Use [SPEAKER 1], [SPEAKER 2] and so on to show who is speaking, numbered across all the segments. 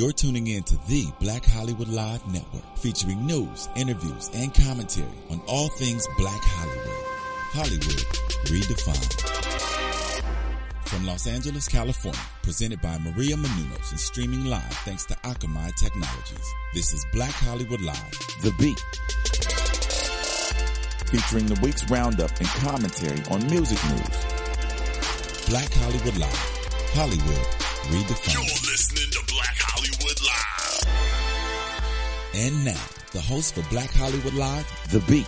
[SPEAKER 1] You're tuning in to the Black Hollywood Live Network, featuring news, interviews, and commentary on all things Black Hollywood. Hollywood redefined. From Los Angeles, California, presented by Maria Menounos and streaming live thanks to Akamai Technologies. This is Black Hollywood Live, The Beat. Featuring the week's roundup and commentary on music news. Black Hollywood Live, Hollywood redefined.
[SPEAKER 2] You're listening
[SPEAKER 1] And now, the host for Black Hollywood Live, The Beat.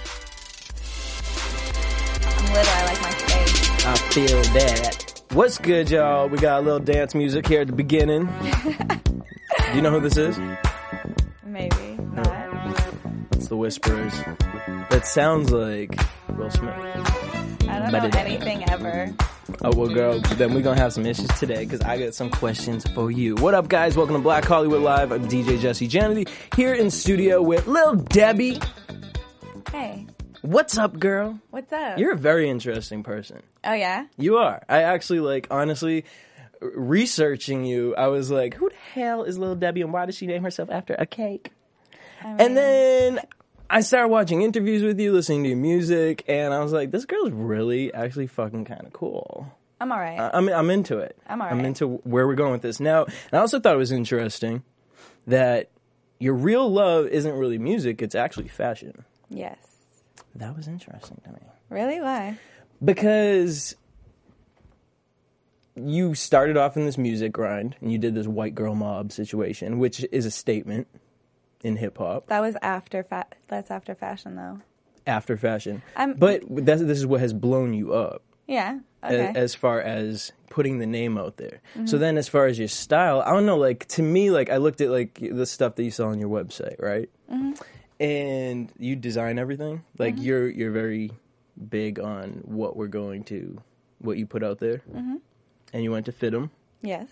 [SPEAKER 3] I'm little. I like my face.
[SPEAKER 4] I feel that. What's good, y'all? We got a little dance music here at the beginning. Do you know who this is?
[SPEAKER 3] Maybe not.
[SPEAKER 4] It's the Whisperers. That sounds like Will Smith.
[SPEAKER 3] I don't
[SPEAKER 4] But
[SPEAKER 3] know
[SPEAKER 4] it-
[SPEAKER 3] anything ever.
[SPEAKER 4] Oh, well, girl, then we're gonna have some issues today because I got some questions for you. What up, guys? Welcome to Black Hollywood Live. I'm DJ Jesse Janedy here in studio with Lil Debbie.
[SPEAKER 3] Hey,
[SPEAKER 4] What's up, girl?
[SPEAKER 3] what's up?
[SPEAKER 4] You're a very interesting person.
[SPEAKER 3] oh yeah.
[SPEAKER 4] You are. I actually like honestly researching you. I was like, who the hell is Lil Debbie and why does she name herself after a cake?
[SPEAKER 3] I mean,
[SPEAKER 4] And then I started watching interviews with you, listening to your music, and I was like, this girl's really actually fucking kind of cool.
[SPEAKER 3] I'm all right.
[SPEAKER 4] I'm I'm into it.
[SPEAKER 3] I'm all
[SPEAKER 4] I'm
[SPEAKER 3] right.
[SPEAKER 4] into where we're going with this now. And I also thought it was interesting that your real love isn't really music; it's actually fashion.
[SPEAKER 3] yes.
[SPEAKER 4] That was interesting to me.
[SPEAKER 3] Really? Why?
[SPEAKER 4] because you started off in this music grind and you did this white girl mob situation, which is a statement in hip hop
[SPEAKER 3] That was after fa- That's after fashion, though.
[SPEAKER 4] after fashion.
[SPEAKER 3] I'm-
[SPEAKER 4] but that's, this is what has blown you up
[SPEAKER 3] Yeah. Okay. Mm-hmm.
[SPEAKER 4] as far as putting the name out there. So then, as far as your style, I don't know. Like to me, like I looked at like the stuff that you saw on your website, right?
[SPEAKER 3] Mm-hmm.
[SPEAKER 4] And you design everything. Like you're you're very big on what we're going to, what you put out there,
[SPEAKER 3] Mm-hmm.
[SPEAKER 4] and you went to fit them.
[SPEAKER 3] yes.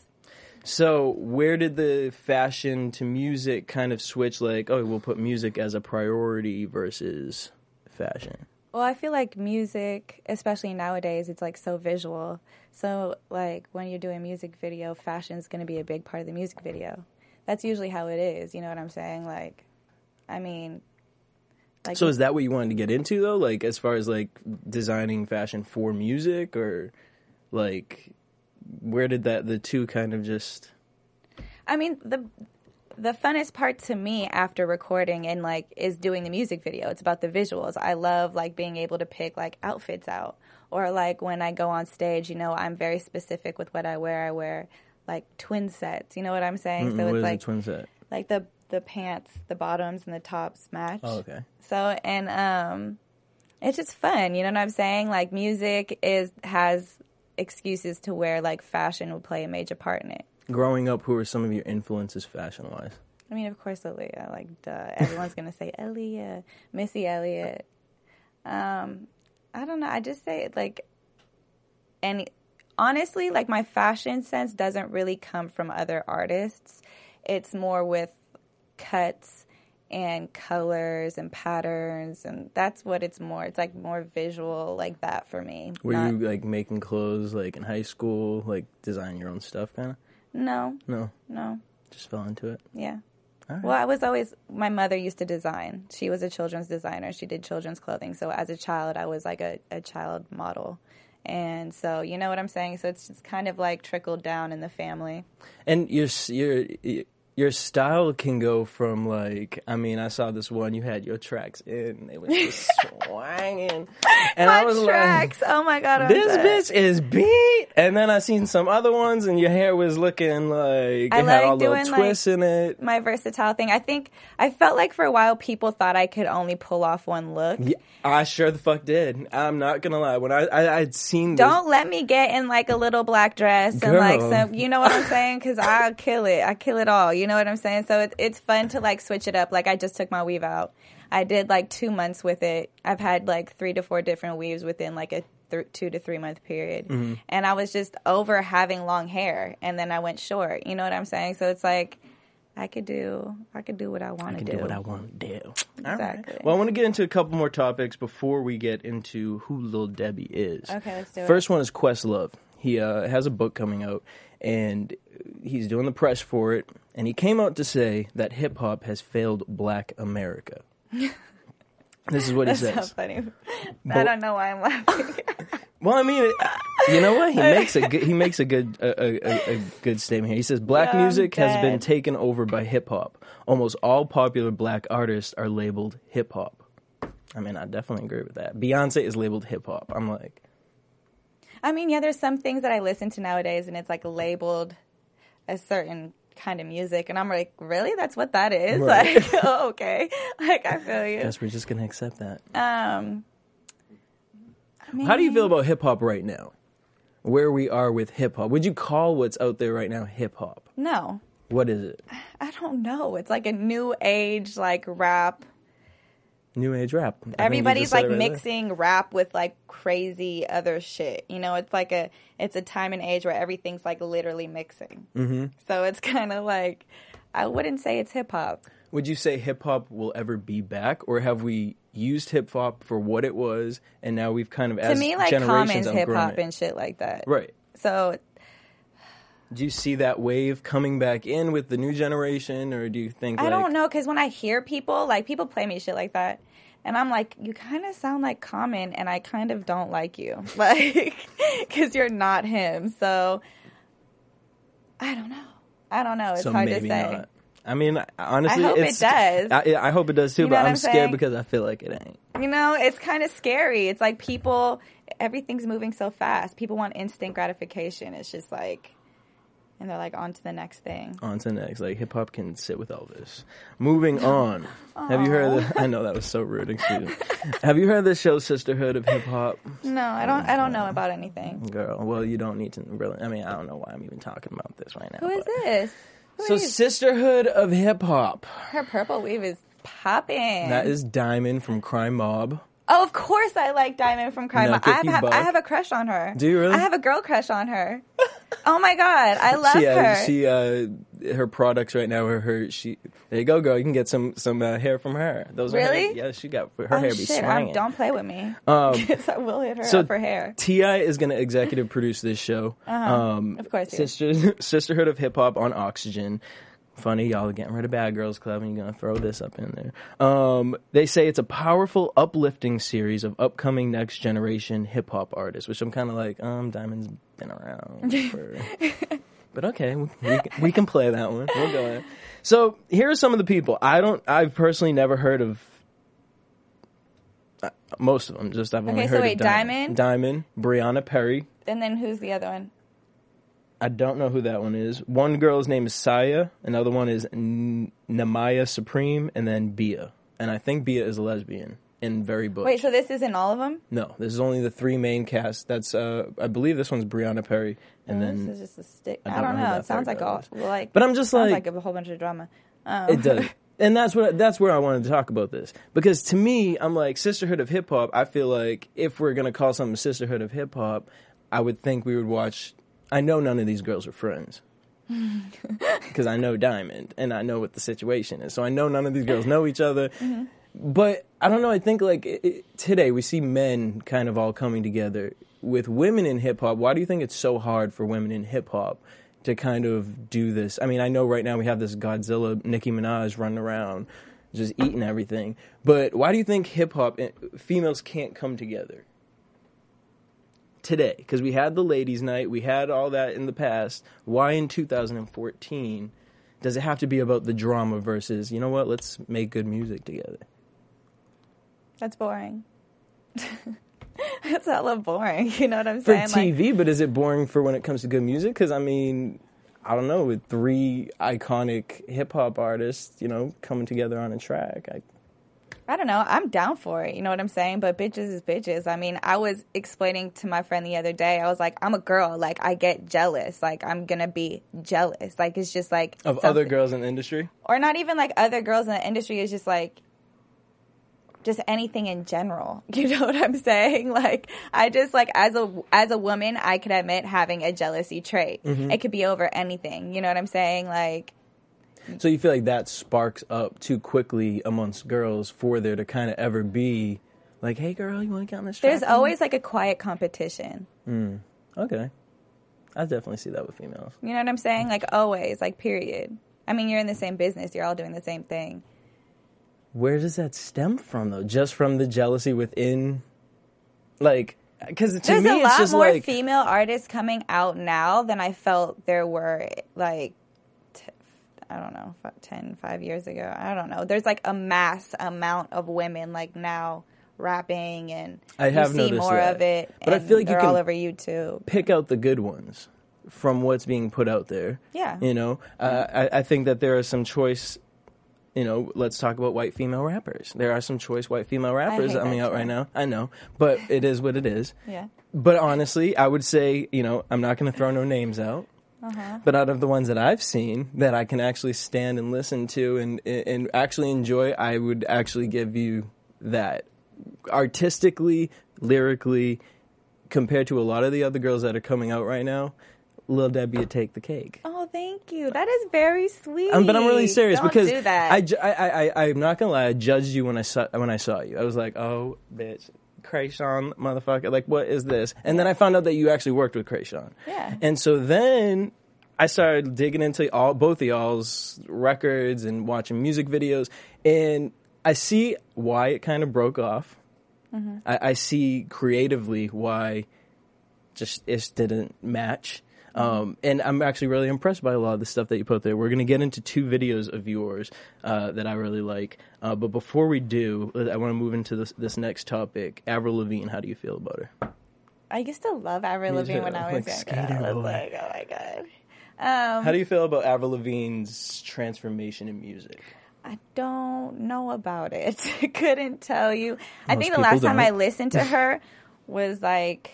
[SPEAKER 4] So where did the fashion to music kind of switch? Like, oh, we'll put music as a priority versus fashion.
[SPEAKER 3] Well, I feel like music, especially nowadays, it's like so visual. So, like when you're doing a music video, fashion's going to be a big part of the music video. That's usually how it is. You know what I'm saying? Like, I mean, like
[SPEAKER 4] So is that what you wanted to get into though? Like as far as like designing fashion for music or like where did that the two kind of just
[SPEAKER 3] I mean, the the funnest part to me after recording and like is doing the music video. It's about the visuals. I love like being able to pick like outfits out or like when I go on stage, you know, I'm very specific with what I wear. I wear like twin sets. You know what I'm saying? so it's like
[SPEAKER 4] a twin set?
[SPEAKER 3] like the the pants, the bottoms and the tops match.
[SPEAKER 4] Oh, okay.
[SPEAKER 3] So and um it's just fun, you know what I'm saying? Like music is has excuses to where like fashion will play a major part in it.
[SPEAKER 4] Growing up, who are some of your influences fashion wise?
[SPEAKER 3] I mean, of course, Aaliyah. Like, duh. Everyone's gonna say Aaliyah, Missy Elliott. Um, I don't know. I just say it like, and honestly, like my fashion sense doesn't really come from other artists. It's more with cuts and colors and patterns, and that's what it's more. It's like more visual, like that for me.
[SPEAKER 4] Were
[SPEAKER 3] Not-
[SPEAKER 4] you like making clothes like in high school, like design your own stuff kind of?
[SPEAKER 3] No,
[SPEAKER 4] No,
[SPEAKER 3] no.
[SPEAKER 4] just fell into it.
[SPEAKER 3] Yeah.
[SPEAKER 4] Right.
[SPEAKER 3] Well, I was always my mother used to design. She was a children's designer. She did children's clothing. So as a child, I was like a, a child model. And so, you know what I'm saying? So it's just kind of like trickled down in the family.
[SPEAKER 4] And you're s- your your style can go from like I mean I saw this one you had your tracks in they was just swanging and
[SPEAKER 3] My
[SPEAKER 4] I was
[SPEAKER 3] tracks. oh my god. I'm
[SPEAKER 4] this
[SPEAKER 3] dead.
[SPEAKER 4] bitch is beat and then I seen some other ones and your hair was looking like
[SPEAKER 3] I
[SPEAKER 4] it had
[SPEAKER 3] like
[SPEAKER 4] all
[SPEAKER 3] doing,
[SPEAKER 4] twists in it
[SPEAKER 3] My versatile thing. I think I felt like for a while people thought I could only pull off one look.
[SPEAKER 4] Yeah, I sure the fuck did I'm not gonna lie when I, I I'd seen
[SPEAKER 3] Don't let me get in like a little black dress and like
[SPEAKER 4] Girl.
[SPEAKER 3] some, you know what I'm saying? Because I'll kill it. I kill it all. You know what I'm saying? So it, it's fun to like switch it up. Like I just took my weave out. I did like two months with it. I've had like three to four different weaves within like a th- two to three month period.
[SPEAKER 4] Mm-hmm.
[SPEAKER 3] And I was just over having long hair, and then I went short. You know what I'm saying? So it's like I could do I could do what I want to
[SPEAKER 4] can
[SPEAKER 3] do.
[SPEAKER 4] do what I want to do. Right.
[SPEAKER 3] Exactly.
[SPEAKER 4] Well, I want to get into a couple more topics before we get into who Lil Debbie is.
[SPEAKER 3] Okay, let's do it.
[SPEAKER 4] First one is Questlove. He uh, has a book coming out, and he's doing the press for it. And he came out to say that hip hop has failed Black America. this is what he
[SPEAKER 3] That's so
[SPEAKER 4] says.
[SPEAKER 3] funny. I don't know why I'm laughing.
[SPEAKER 4] Well, I mean, you know what? He makes a good, he makes a good a, a, a, good statement here. He says black
[SPEAKER 3] I'm
[SPEAKER 4] music has been taken over by hip hop. Almost all popular black artists are labeled hip hop. I mean, I definitely agree with that. Beyonce is labeled hip hop. I'm like,
[SPEAKER 3] I mean, yeah, there's some things that I listen to nowadays, and it's like labeled a certain kind of music, and I'm like, really? That's what that is?
[SPEAKER 4] Right.
[SPEAKER 3] Like, oh, okay. Like, I feel you.
[SPEAKER 4] guess we're just gonna accept that.
[SPEAKER 3] Um, I mean,
[SPEAKER 4] How do you feel about hip hop right now? Where we are with hip hop? Would you call what's out there right now hip hop?
[SPEAKER 3] No,
[SPEAKER 4] What is it?
[SPEAKER 3] I don't know. It's like a new age, like rap.
[SPEAKER 4] New age rap. I
[SPEAKER 3] Everybody's like
[SPEAKER 4] it right there.
[SPEAKER 3] mixing rap with like crazy other shit. You know, it's like a it's a time and age where everything's like literally mixing. Mm-hmm. So it's kind of like I wouldn't say it's hip hop.
[SPEAKER 4] Would you say hip hop will ever be back, or have we used hip hop for what it was, and now we've kind of
[SPEAKER 3] To
[SPEAKER 4] as
[SPEAKER 3] me, like
[SPEAKER 4] generations
[SPEAKER 3] Common's hip hop and shit like that.
[SPEAKER 4] right?
[SPEAKER 3] So
[SPEAKER 4] Do you see that wave coming back in with the new generation, or do you think
[SPEAKER 3] I
[SPEAKER 4] like,
[SPEAKER 3] don't know because when I hear people, like people play me shit like that, and I'm like, you kind of sound like Common, and I kind of don't like you, like, because you're not him. So I don't know. I don't know. It's
[SPEAKER 4] So
[SPEAKER 3] hard to say.
[SPEAKER 4] not. I mean, honestly,
[SPEAKER 3] I hope it does.
[SPEAKER 4] I, I hope it does too,
[SPEAKER 3] You know
[SPEAKER 4] but I'm
[SPEAKER 3] I'm
[SPEAKER 4] scared because I feel like it ain't.
[SPEAKER 3] You know, it's kind of scary. It's like people, everything's moving so fast. People want instant gratification. It's just like, and they're like on to the next thing.
[SPEAKER 4] On to the next. Like hip hop can sit with all this. Moving on. Have you heard? Of the, I know that was so rude. Excuse me. Have you heard of the show Sisterhood of Hip Hop?
[SPEAKER 3] No, I don't. I don't know about anything.
[SPEAKER 4] Girl, well, you don't need to really. I mean, I don't know why I'm even talking about this right now.
[SPEAKER 3] Who is
[SPEAKER 4] but-
[SPEAKER 3] this? Who
[SPEAKER 4] So,
[SPEAKER 3] is-
[SPEAKER 4] Sisterhood of Hip Hop.
[SPEAKER 3] her purple weave is popping.
[SPEAKER 4] That is Diamond from Crime Mob.
[SPEAKER 3] Oh, of course I like Diamond from Crime. Mob. I have, have I have a crush on her.
[SPEAKER 4] Do you really?
[SPEAKER 3] I have a girl crush on her. oh my god, I love
[SPEAKER 4] she, uh,
[SPEAKER 3] her.
[SPEAKER 4] she, uh, her products right now are her. She, there you go, girl. You can get some some uh, hair from her. Those are her-
[SPEAKER 3] Really?
[SPEAKER 4] yeah, she got her
[SPEAKER 3] oh
[SPEAKER 4] hair be
[SPEAKER 3] shit! don't play with me.
[SPEAKER 4] Um,
[SPEAKER 3] I will hit her
[SPEAKER 4] so
[SPEAKER 3] up for hair.
[SPEAKER 4] T.I. is going to executive produce this show. Um,
[SPEAKER 3] Of course he is.
[SPEAKER 4] Sister, Sisterhood of Hip Hop on Oxygen. Funny, y'all are getting rid of Bad Girls Club, and you're gonna throw this up in there. Um, they say it's a powerful, uplifting series of upcoming next generation hip hop artists, which I'm kind of like, um, Diamond's been around for. but okay, we, we, can- we can play that one. We'll go ahead. So here are some of the people. I don't. I've personally never heard of. uh, Most of them, just I've only
[SPEAKER 3] Okay, so
[SPEAKER 4] heard
[SPEAKER 3] wait,
[SPEAKER 4] of Diamond.
[SPEAKER 3] Diamond?
[SPEAKER 4] Diamond, Brianna Perry.
[SPEAKER 3] And then who's the other one?
[SPEAKER 4] I don't know who that one is. One girl's name is Siya. Another one is N- Nyemiah Supreme, and then Bia. And I think Bia is a lesbian and very butch.
[SPEAKER 3] Wait, so this isn't all of them?
[SPEAKER 4] no, this is only the three main cast. That's uh, I believe this one's Brianna Perry, and
[SPEAKER 3] this
[SPEAKER 4] then
[SPEAKER 3] is just a stick.
[SPEAKER 4] I don't know who
[SPEAKER 3] know.
[SPEAKER 4] that
[SPEAKER 3] It sounds
[SPEAKER 4] third
[SPEAKER 3] like all
[SPEAKER 4] is.
[SPEAKER 3] like.
[SPEAKER 4] But I'm just
[SPEAKER 3] sounds
[SPEAKER 4] like-
[SPEAKER 3] like a whole bunch of drama. Um,
[SPEAKER 4] it does. And that's what that's where I wanted to talk about this because to me, I'm like sisterhood of hip hop. I feel like if we're gonna call something sisterhood of hip hop, I would think we would watch. I know none of these girls are friends because I know Diamond and I know what the situation is. So I know none of these girls know each other. Mm-hmm. But I don't know. I think like it, it- today we see men kind of all coming together with women in hip hop. Why do you think it's so hard for women in hip hop to kind of do this? I mean, I know right now we have this Godzilla Nicki Minaj running around just eating everything. But why do you think hip hop eh, females can't come together? Today, because we had the ladies' night, we had all that in the past. Why in 2014 does it have to be about the drama versus, you know what, let's make good music together?
[SPEAKER 3] That's boring. That's hella boring. You know what I'm
[SPEAKER 4] For
[SPEAKER 3] saying? Like,
[SPEAKER 4] TV, but is it boring for when it comes to good music? Because, I mean, I don't know, with three iconic hip hop artists, you know, coming together on a track, I,
[SPEAKER 3] I don't know. I'm down for it. You know what I'm saying? But bitches is bitches. I mean, I was explaining to my friend the other day. I was like, I'm a girl. Like, I get jealous. Like, I'm gonna be jealous. Like, it's just like
[SPEAKER 4] of other girls in the industry.
[SPEAKER 3] or not even like other girls in the industry. It's just like just anything in general. You know what I'm saying? Like, I just like as a as a woman, I could admit having a jealousy trait.
[SPEAKER 4] Mm-hmm.
[SPEAKER 3] It could be over anything. You know what I'm saying? Like.
[SPEAKER 4] So you feel like that sparks up too quickly amongst girls for there to kind of ever be like, hey girl, you want to get on this track?
[SPEAKER 3] There's always like a quiet competition. Mm.
[SPEAKER 4] Okay. I definitely see that with females.
[SPEAKER 3] You know what I'm saying? Like always, like period. I mean, you're in the same business. You're all doing the same thing.
[SPEAKER 4] Where does that stem from, though? Just from the jealousy within, like, because to
[SPEAKER 3] There's
[SPEAKER 4] me,
[SPEAKER 3] a
[SPEAKER 4] it's
[SPEAKER 3] lot
[SPEAKER 4] just
[SPEAKER 3] more
[SPEAKER 4] like
[SPEAKER 3] female artists coming out now than I felt there were like I don't know, fi- 10, five years ago. I don't know. There's like a mass amount of women like now rapping and
[SPEAKER 4] I have
[SPEAKER 3] you see more
[SPEAKER 4] that.
[SPEAKER 3] of it.
[SPEAKER 4] But I feel like you
[SPEAKER 3] they're all
[SPEAKER 4] can-
[SPEAKER 3] over YouTube.
[SPEAKER 4] pick out the good ones from what's being put out there.
[SPEAKER 3] Yeah.
[SPEAKER 4] You know, uh, I, I think that there are some choice. You know, let's talk about white female rappers. There are some choice white female rappers coming out right now. I know, but it is what it is.
[SPEAKER 3] Yeah.
[SPEAKER 4] But honestly, I would say, you know, I'm not going to throw no names out.
[SPEAKER 3] Uh-huh.
[SPEAKER 4] But out of the ones that I've seen that I can actually stand and listen to and and actually enjoy, I would actually give you that artistically, lyrically, compared to a lot of the other girls that are coming out right now. Lil Debbie would take the cake.
[SPEAKER 3] Oh, thank you. That is very sweet.
[SPEAKER 4] Um, but I'm really serious
[SPEAKER 3] Don't
[SPEAKER 4] because
[SPEAKER 3] do.
[SPEAKER 4] I, ju- I, I, I'm not gonna lie. I judged you when I saw when I saw you. I was like, oh, bitch, Kreayshawn, motherfucker. Like, what is this? And then I found out that you actually worked with Kreayshawn.
[SPEAKER 3] Yeah.
[SPEAKER 4] And so then I started digging into all both of y'all's records and watching music videos, and I see why it kind of broke off.
[SPEAKER 3] Mm-hmm.
[SPEAKER 4] I, I see creatively why just it didn't match. Um, and I'm actually really impressed by a lot of the stuff that you put there. We're going to get into two videos of yours uh, that I really like. Uh, but before we do, I want to move into this, this next topic. Avril Lavigne, how do you feel about her?
[SPEAKER 3] I used to love Avril Lavigne when I was
[SPEAKER 4] Like
[SPEAKER 3] younger. I was
[SPEAKER 4] boy.
[SPEAKER 3] like, oh my god. Um,
[SPEAKER 4] How do you feel about Avril Lavigne's transformation in music?
[SPEAKER 3] I don't know about it. Couldn't tell you. I think the last time I listened to her was like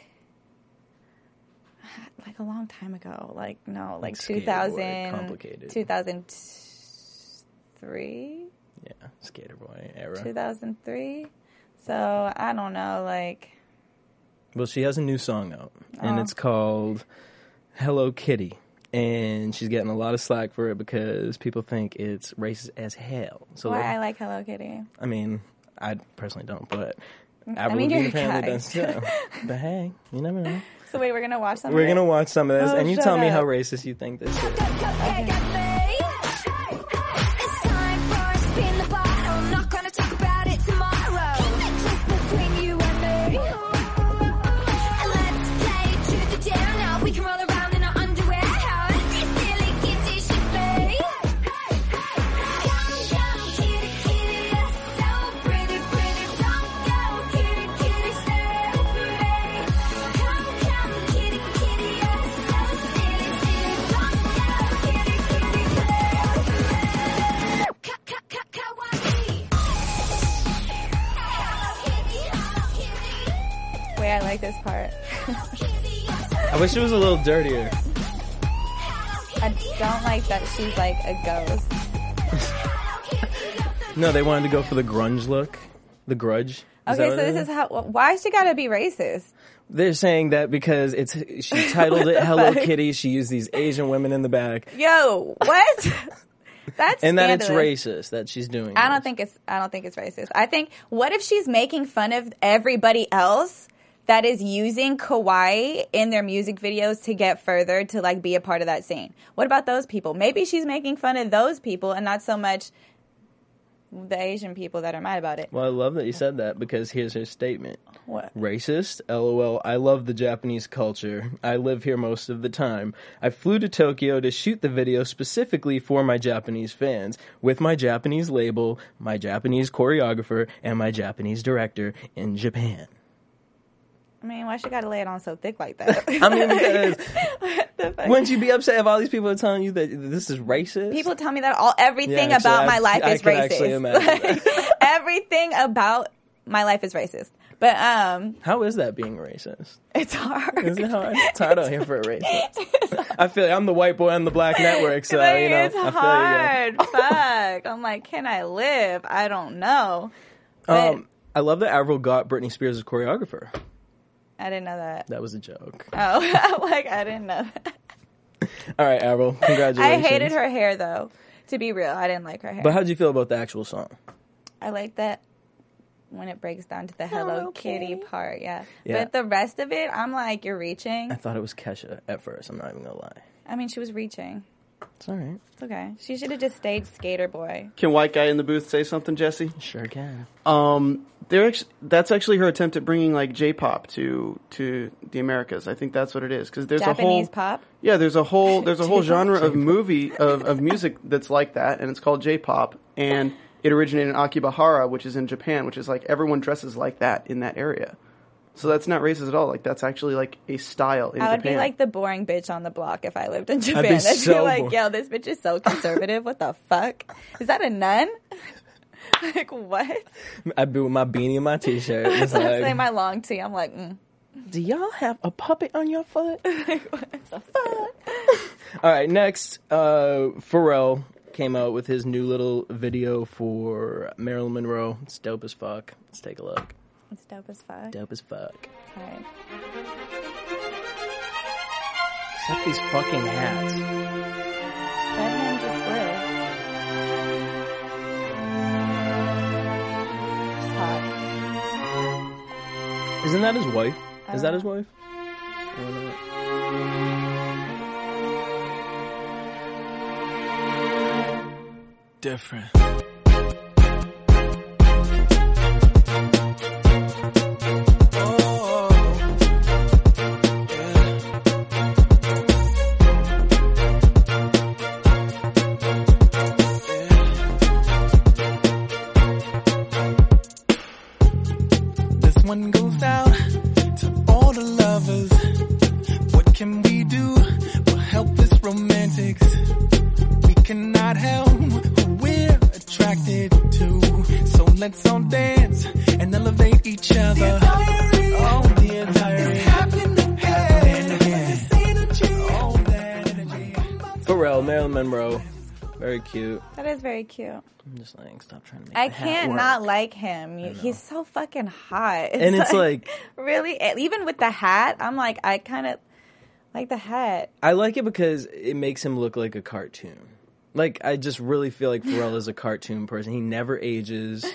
[SPEAKER 3] like a long time ago. Like no, like
[SPEAKER 4] Skater
[SPEAKER 3] 2000
[SPEAKER 4] complicated.
[SPEAKER 3] 2003,
[SPEAKER 4] Yeah, Skater Boy era.
[SPEAKER 3] 2003. So, I don't know like
[SPEAKER 4] Well, she has a new song out, and
[SPEAKER 3] Oh.
[SPEAKER 4] it's called Hello Kitty. And she's getting a lot of slack for it because people think it's racist as hell. So,
[SPEAKER 3] why I like Hello Kitty.
[SPEAKER 4] I mean, I personally don't, but mm,
[SPEAKER 3] I
[SPEAKER 4] Avril
[SPEAKER 3] mean, you're
[SPEAKER 4] apparently does too. but hey, you never know.
[SPEAKER 3] So wait, we're going to watch something.
[SPEAKER 4] We're gonna watch some of this,
[SPEAKER 3] Oh,
[SPEAKER 4] and you
[SPEAKER 3] shut
[SPEAKER 4] tell me how racist you think this is.
[SPEAKER 3] I
[SPEAKER 4] wish it was a little dirtier.
[SPEAKER 3] I don't like that she's like a ghost.
[SPEAKER 4] No, they wanted to go for the grunge look, the grudge. Is
[SPEAKER 3] Okay, so this is how. Why she gotta be racist?
[SPEAKER 4] They're saying that because it's she titled it "Hello
[SPEAKER 3] fuck?
[SPEAKER 4] Kitty." She used these Asian women in the back,
[SPEAKER 3] Yo, what? That's
[SPEAKER 4] and that it's racist that she's doing.
[SPEAKER 3] I don't
[SPEAKER 4] this.
[SPEAKER 3] think it's. I don't think it's racist. I think. What if she's making fun of everybody else that is using kawaii in their music videos to get further to like be a part of that scene? What about those people? Maybe she's making fun of those people and not so much the Asian people that are mad about it.
[SPEAKER 4] Well, I love that you said that because here's her statement.
[SPEAKER 3] What?
[SPEAKER 4] Racist? LOL. I love the Japanese culture. I live here most of the time. I flew to Tokyo to shoot the video specifically for my Japanese fans with my Japanese label, my Japanese choreographer, and my Japanese director in Japan.
[SPEAKER 3] I mean, why she gotta lay it on so thick like that?
[SPEAKER 4] I mean, because
[SPEAKER 3] The fuck?
[SPEAKER 4] wouldn't you be upset if all these people are telling you that this is racist?
[SPEAKER 3] People tell me that all everything
[SPEAKER 4] Yeah, actually,
[SPEAKER 3] about
[SPEAKER 4] I-
[SPEAKER 3] my life
[SPEAKER 4] I
[SPEAKER 3] is
[SPEAKER 4] can actually
[SPEAKER 3] racist.
[SPEAKER 4] imagine
[SPEAKER 3] Like, everything about my life is racist. But um,
[SPEAKER 4] How is that being racist?
[SPEAKER 3] it's hard.
[SPEAKER 4] Is it hard? It's hard out here for a racist. I feel like I'm the white boy on the black network, so
[SPEAKER 3] Like,
[SPEAKER 4] you know,
[SPEAKER 3] it's
[SPEAKER 4] I feel
[SPEAKER 3] hard. Fuck. I'm like, can I live? I don't know. But
[SPEAKER 4] Um, I love that Avril got Britney Spears' as choreographer.
[SPEAKER 3] I didn't know that.
[SPEAKER 4] That was a joke.
[SPEAKER 3] Oh, like I didn't know that.
[SPEAKER 4] All right, Avril, Congratulations.
[SPEAKER 3] I hated her hair though. To be real, I didn't like her hair.
[SPEAKER 4] But how did you feel about the actual song?
[SPEAKER 3] I like that when it breaks down to the oh, Hello,
[SPEAKER 4] Hello
[SPEAKER 3] Kitty
[SPEAKER 4] Kitty.
[SPEAKER 3] part. Yeah.
[SPEAKER 4] Yeah.
[SPEAKER 3] But the rest of it, I'm like, you're reaching.
[SPEAKER 4] I thought it was Kesha at first. I'm not even gonna lie.
[SPEAKER 3] I mean, she was reaching.
[SPEAKER 4] It's all right.
[SPEAKER 3] It's okay. She should have just stayed skater boy.
[SPEAKER 5] Can white guy in the booth say something, Jesse?
[SPEAKER 4] Sure can.
[SPEAKER 5] Um, they're actually, that's actually her attempt at bringing like J-pop to to the Americas. I think that's what it is because there's
[SPEAKER 3] Japanese
[SPEAKER 5] a whole
[SPEAKER 3] pop.
[SPEAKER 5] yeah, there's a whole there's a whole genre of movie of, of music that's like that, and it's called J-pop, and it originated in Akibahara, which is in Japan, which is like everyone dresses like that in that area. So that's not racist at all. Like that's actually like a style in
[SPEAKER 3] I would
[SPEAKER 5] Japan.
[SPEAKER 3] be like the boring bitch on the block if I lived in Japan. I'd be,
[SPEAKER 4] so
[SPEAKER 3] like,
[SPEAKER 4] bored.
[SPEAKER 3] yo, this bitch is so conservative. what the fuck? Is that a nun? like what?
[SPEAKER 4] I'd be with my beanie and my t-shirt. It's
[SPEAKER 3] So I'm
[SPEAKER 4] like,
[SPEAKER 3] saying my long tee. I'm like, mm.
[SPEAKER 4] Do y'all have a puppet on your foot? Like, what the fuck? all right, next, uh, Pharrell came out with his new little video for Marilyn Monroe. It's dope as fuck. Let's take a look.
[SPEAKER 3] It's dope as fuck.
[SPEAKER 4] Dope as fuck.
[SPEAKER 3] Alright.
[SPEAKER 4] Except these fucking hats.
[SPEAKER 3] Let him just live. Just hot.
[SPEAKER 4] Isn't that his wife? Is that
[SPEAKER 3] Uh,
[SPEAKER 4] his wife? I don't know. Different.
[SPEAKER 6] Cannot help who we're attracted to. So let's all dance and elevate each other. Oh, dear diary. Happening again. That energy.
[SPEAKER 4] Pharrell, Marilyn Monroe. Very cute.
[SPEAKER 3] That is very cute.
[SPEAKER 4] I'm just like, stop trying to make
[SPEAKER 3] I
[SPEAKER 4] the hat
[SPEAKER 3] can't
[SPEAKER 4] work.
[SPEAKER 3] not like him. You- He's so fucking hot.
[SPEAKER 4] And it's like-
[SPEAKER 3] really, e, even with the hat, I'm like, I kind of like the hat.
[SPEAKER 4] I like it because it makes him look like a cartoon. Like I just really feel like Pharrell is a cartoon person. He never ages.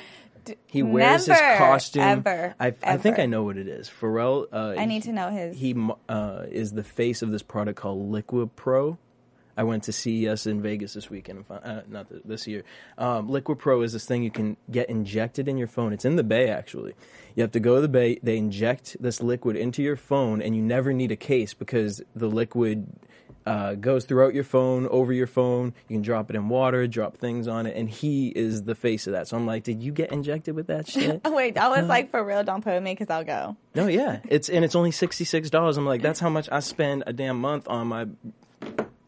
[SPEAKER 4] He wears his costume.
[SPEAKER 3] ever,
[SPEAKER 4] I, I think
[SPEAKER 3] ever.
[SPEAKER 4] I know what it is. Pharrell. Uh,
[SPEAKER 3] I need to know his.
[SPEAKER 4] He uh, is the face of this product called Liquid Pro. I went to CES in Vegas this weekend. and found- Uh, not th- this year. Um, Liquid Pro is this thing you can get injected in your phone. It's in the Bay actually. You have to go to the Bay. They inject this liquid into your phone, and you never need a case because the liquid uh, goes throughout your phone, over your phone. You can drop it in water, drop things on it, and he is the face of that. So I'm like, did you get injected with that shit?
[SPEAKER 3] Oh, wait, I was like, for real, don't put me because I'll go.
[SPEAKER 4] No, yeah, it's and it's only sixty six dollars. I'm like, that's how much I spend a damn month on my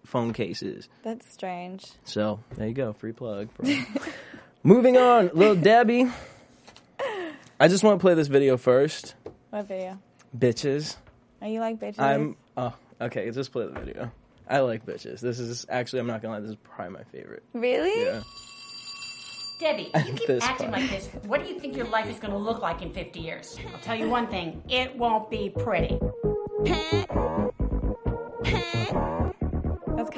[SPEAKER 4] phone cases.
[SPEAKER 3] That's strange.
[SPEAKER 4] So there you go, free plug. Moving on, little Debbie. I just want to play this video first,
[SPEAKER 3] What video?
[SPEAKER 4] bitches.
[SPEAKER 3] Are you like bitches?
[SPEAKER 4] I'm oh okay, just play the video. I like bitches. This is actually, I'm not gonna lie, this is probably my favorite.
[SPEAKER 3] really.
[SPEAKER 4] Yeah.
[SPEAKER 7] Debbie, you keep
[SPEAKER 4] This
[SPEAKER 7] acting
[SPEAKER 4] part.
[SPEAKER 7] like this. What do you think your life is going to look like in 50 years? I'll tell you one thing it won't be pretty.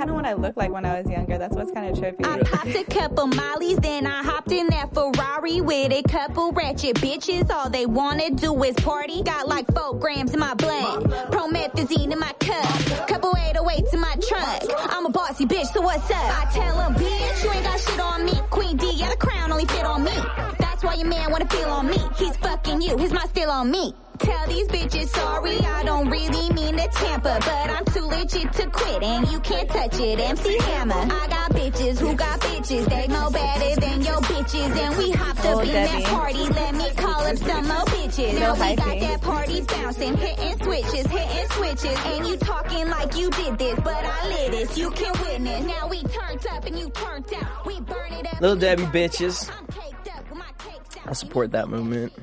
[SPEAKER 3] Kind of what I looked like when I was younger. That's what's kind of trippy.
[SPEAKER 8] I popped a couple mollies, then I hopped in that Ferrari with a couple ratchet bitches. All they wanna do is party. Got like four grams in my blood, promethazine in my cup, couple 808s in my trunk. I'm a bossy bitch, so what's up? I tell 'em, bitch, you ain't got shit on me. Queen D, yeah, the crown only fit on me. That's why your man wanna feel on me. He's fucking you, his mind still on me. Tell these bitches sorry, I don't really mean to tamper, but I'm too legit to quit, and you can't touch it. MC Hammer, I got bitches who got bitches, they more better than your bitches, and we hopped up
[SPEAKER 3] Oh,
[SPEAKER 8] in
[SPEAKER 3] Debbie.
[SPEAKER 8] that party. Let me call up some more bitches. Now we got that party bouncing, hitting switches, hitting switches, and you talking like you did this, but I lit this. You can witness. Now we turned up and you turned out. We burn it up.
[SPEAKER 4] Little Debbie bitches.
[SPEAKER 8] I'm caked up with my cakes out.
[SPEAKER 4] I support that movement.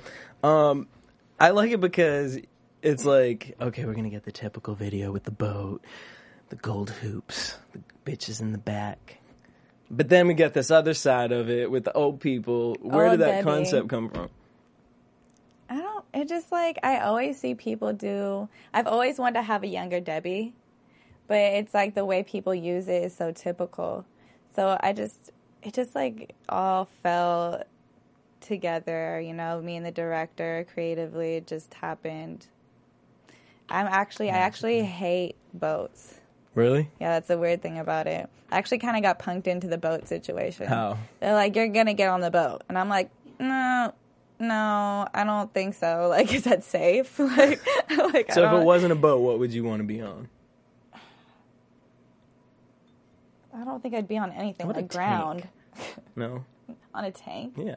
[SPEAKER 4] Um, I like it because it's like, okay, we're gonna get the typical video with the boat, the gold hoops, the bitches in the back. But then we get this other side of it with the old people. Where
[SPEAKER 3] Oh,
[SPEAKER 4] did that concept come from?
[SPEAKER 3] I don't. It just like I always see people do. I've always wanted to have a younger Debbie, but it's like the way people use it is so typical. So I just, it just like all fell together. You know, me and the director creatively it just happened. I'm actually, I actually hate boats.
[SPEAKER 4] Really?
[SPEAKER 3] Yeah, that's the weird thing about it. I actually kind of got punked into the boat situation.
[SPEAKER 4] How?
[SPEAKER 3] They're like, "You're gonna get on the boat," and I'm like, "No, no, I don't think so. Like, is that safe? like, like
[SPEAKER 4] So if it wasn't a boat, what would you want to be on?
[SPEAKER 3] I don't think I'd be on anything
[SPEAKER 4] What a
[SPEAKER 3] like ground.
[SPEAKER 4] No.
[SPEAKER 3] on a tank.
[SPEAKER 4] Yeah.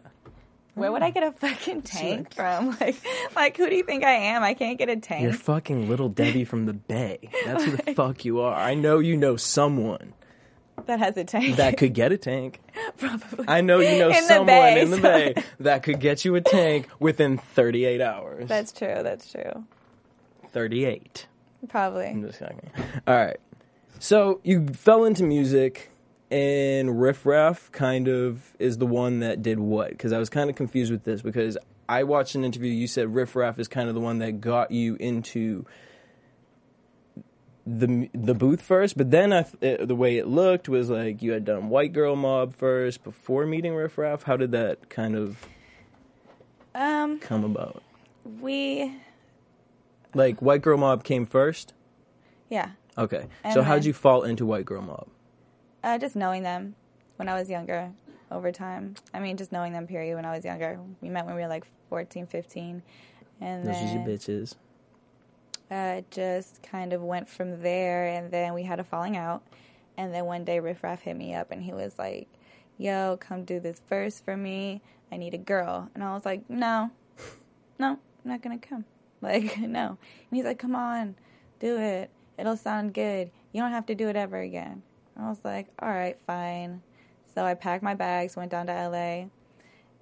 [SPEAKER 3] Where would I get a fucking tank from? Like, like who do you think I am? I can't get a tank.
[SPEAKER 4] You're fucking little Debbie from the Bay. That's who the fuck you are. I know you know someone
[SPEAKER 3] that has a tank.
[SPEAKER 4] that could get a tank.
[SPEAKER 3] probably.
[SPEAKER 4] I know you know
[SPEAKER 3] In
[SPEAKER 4] someone
[SPEAKER 3] Bay,
[SPEAKER 4] in the
[SPEAKER 3] so-
[SPEAKER 4] Bay that could get you a tank within 38 hours.
[SPEAKER 3] That's true. That's true.
[SPEAKER 4] 38.
[SPEAKER 3] Probably.
[SPEAKER 4] I'm just kidding. All right. So you fell into music, and Riff Raff kind of is the one that did what? Because I was kind of confused with this because I watched an interview. You said Riff Raff is kind of the one that got you into the the booth first, but then I, uh, the way it looked was like you had done White Girl Mob first before meeting Riff Raff. How did that kind of
[SPEAKER 3] Um,
[SPEAKER 4] come about?
[SPEAKER 3] we,
[SPEAKER 4] Like White Girl Mob came first.
[SPEAKER 3] yeah,
[SPEAKER 4] Okay,
[SPEAKER 3] And
[SPEAKER 4] so how'd you fall into White Girl Mob?
[SPEAKER 3] Uh, just knowing them when I was younger over time. I mean, just knowing them, period, when I was younger. We met when we were like 14, 15. And
[SPEAKER 4] Those are your bitches.
[SPEAKER 3] uh, just kind of went from there. And then we had a falling out. And then one day Riff Raff hit me up and he was like, yo, come do this verse for me. I need a girl. And I was like, no, no, I'm not going to come. Like, no. And he's like, come on, do it. It'll sound good. You don't have to do it ever again. I was like, all right, fine. So I packed my bags, went down to LA,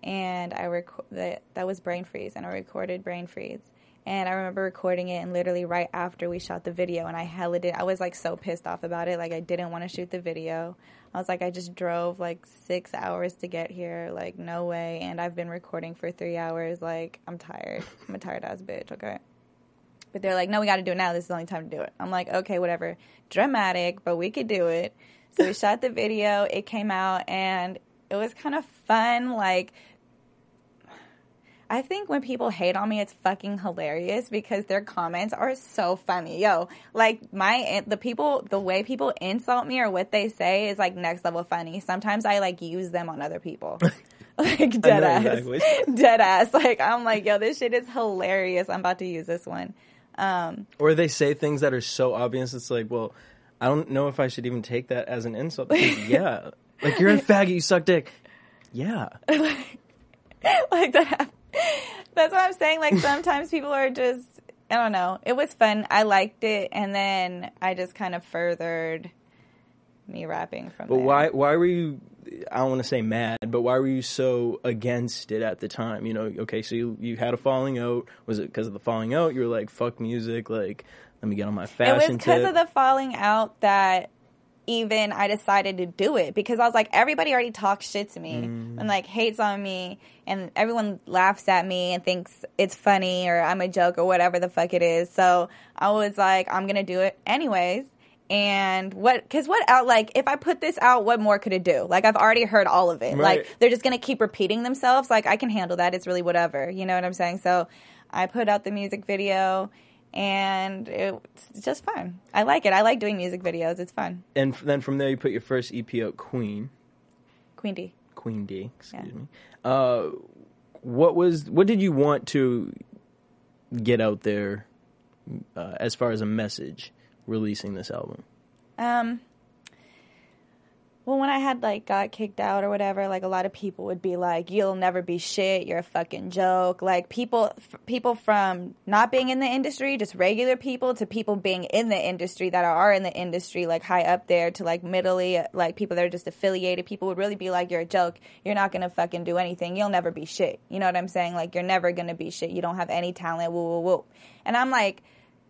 [SPEAKER 3] and I rec- that that was Brain Freeze, and I recorded Brain Freeze. And I remember recording it, and literally right after we shot the video, and I hella did. I was like so pissed off about it. Like I didn't want to shoot the video. I was like, I just drove like six hours to get here. Like no way. And I've been recording for three hours. Like I'm tired. I'm a tired ass bitch. Okay. But they're like, no, we got to do it now. This is the only time to do it. I'm like, okay, whatever. Dramatic, but we could do it. So we shot the video. It came out, and it was kind of fun. Like, I think when people hate on me, it's fucking hilarious because their comments are so funny. Yo, like my the people, the way people insult me or what they say is like next level funny. Sometimes I like use them on other people. like dead ass,
[SPEAKER 4] exactly.
[SPEAKER 3] dead ass. Like I'm like, yo, this shit is hilarious. I'm about to use this one. Um,
[SPEAKER 4] Or they say things that are so obvious. It's like, well, I don't know if I should even take that as an insult. Because, yeah, like you're a faggot, you suck dick. Yeah,
[SPEAKER 3] like that. That's what I'm saying. Like sometimes people are just, I don't know. It was fun. I liked it, and then I just kind of furthered me rapping from
[SPEAKER 4] but
[SPEAKER 3] there.
[SPEAKER 4] why? Why were you? I don't want to say mad, but why were you so against it at the time? You know, okay, so you you had a falling out. Was it because of the falling out? You were like, fuck music. Like, let me get on my fashion.
[SPEAKER 3] It was because of the falling out that even I decided to do it because I was like, everybody already talks shit to me
[SPEAKER 4] Mm.
[SPEAKER 3] and like hates on me, and everyone laughs at me and thinks it's funny or I'm a joke or whatever the fuck it is. So I was like, I'm gonna do it anyways. And what? Because what out? Like, if I put this out, what more could it do? Like, I've already heard all of it.
[SPEAKER 4] Right.
[SPEAKER 3] Like, they're just gonna keep repeating themselves. Like, I can handle that. It's really whatever. You know what I'm saying? So, I put out the music video, and it's just fun. I like it. I like doing music videos. It's fun.
[SPEAKER 4] and f- then from there, you put your first EP out, Queen.
[SPEAKER 3] Queen D.
[SPEAKER 4] Queen D, excuse
[SPEAKER 3] Yeah.
[SPEAKER 4] me. Uh, what was what did you want to get out there uh, as far as a message releasing this album?
[SPEAKER 3] Um. Well, when I had like got kicked out or whatever, like a lot of people would be like, "You'll never be shit. You're a fucking joke." Like people, f- people from not being in the industry, just regular people, to people being in the industry that are in the industry, like high up there, to like middly, like people that are just affiliated. People would really be like, "You're a joke. You're not gonna fucking do anything. You'll never be shit." You know what I'm saying? Like you're never gonna be shit. You don't have any talent. Woo woo woo. And I'm like,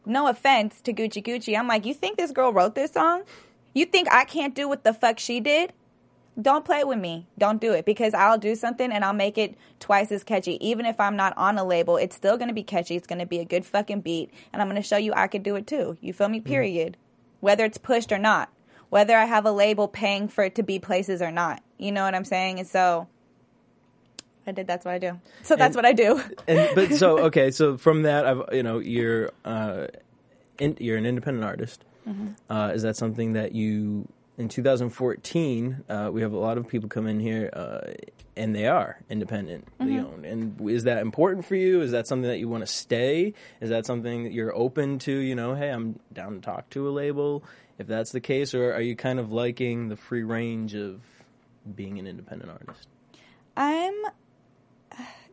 [SPEAKER 3] no offense to Gucci Gucci. I'm like, you think this girl wrote this song? You think I can't do what the fuck she did? Don't play with me. Don't do it because I'll do something and I'll make it twice as catchy. Even if I'm not on a label, it's still going to be catchy. It's going to be a good fucking beat. And I'm going to show you I could do it too. You feel me? Mm-hmm. Period. Whether it's pushed or not. Whether I have a label paying for it to be places or not. You know what I'm saying? And so I did. That's what I do. So that's
[SPEAKER 4] And-
[SPEAKER 3] what I do.
[SPEAKER 4] And but so okay, so from that, I've you know you're uh, in, you're an independent artist. Uh, is that something that you in 2014? Uh, we have a lot of people come in here, uh, and they are independently owned. And is that important for you? Is that something that you want to stay? Is that something that you're open to? You know, hey, I'm down to talk to a label if that's the case, or are you kind of liking the free range of being an independent artist?
[SPEAKER 3] I'm,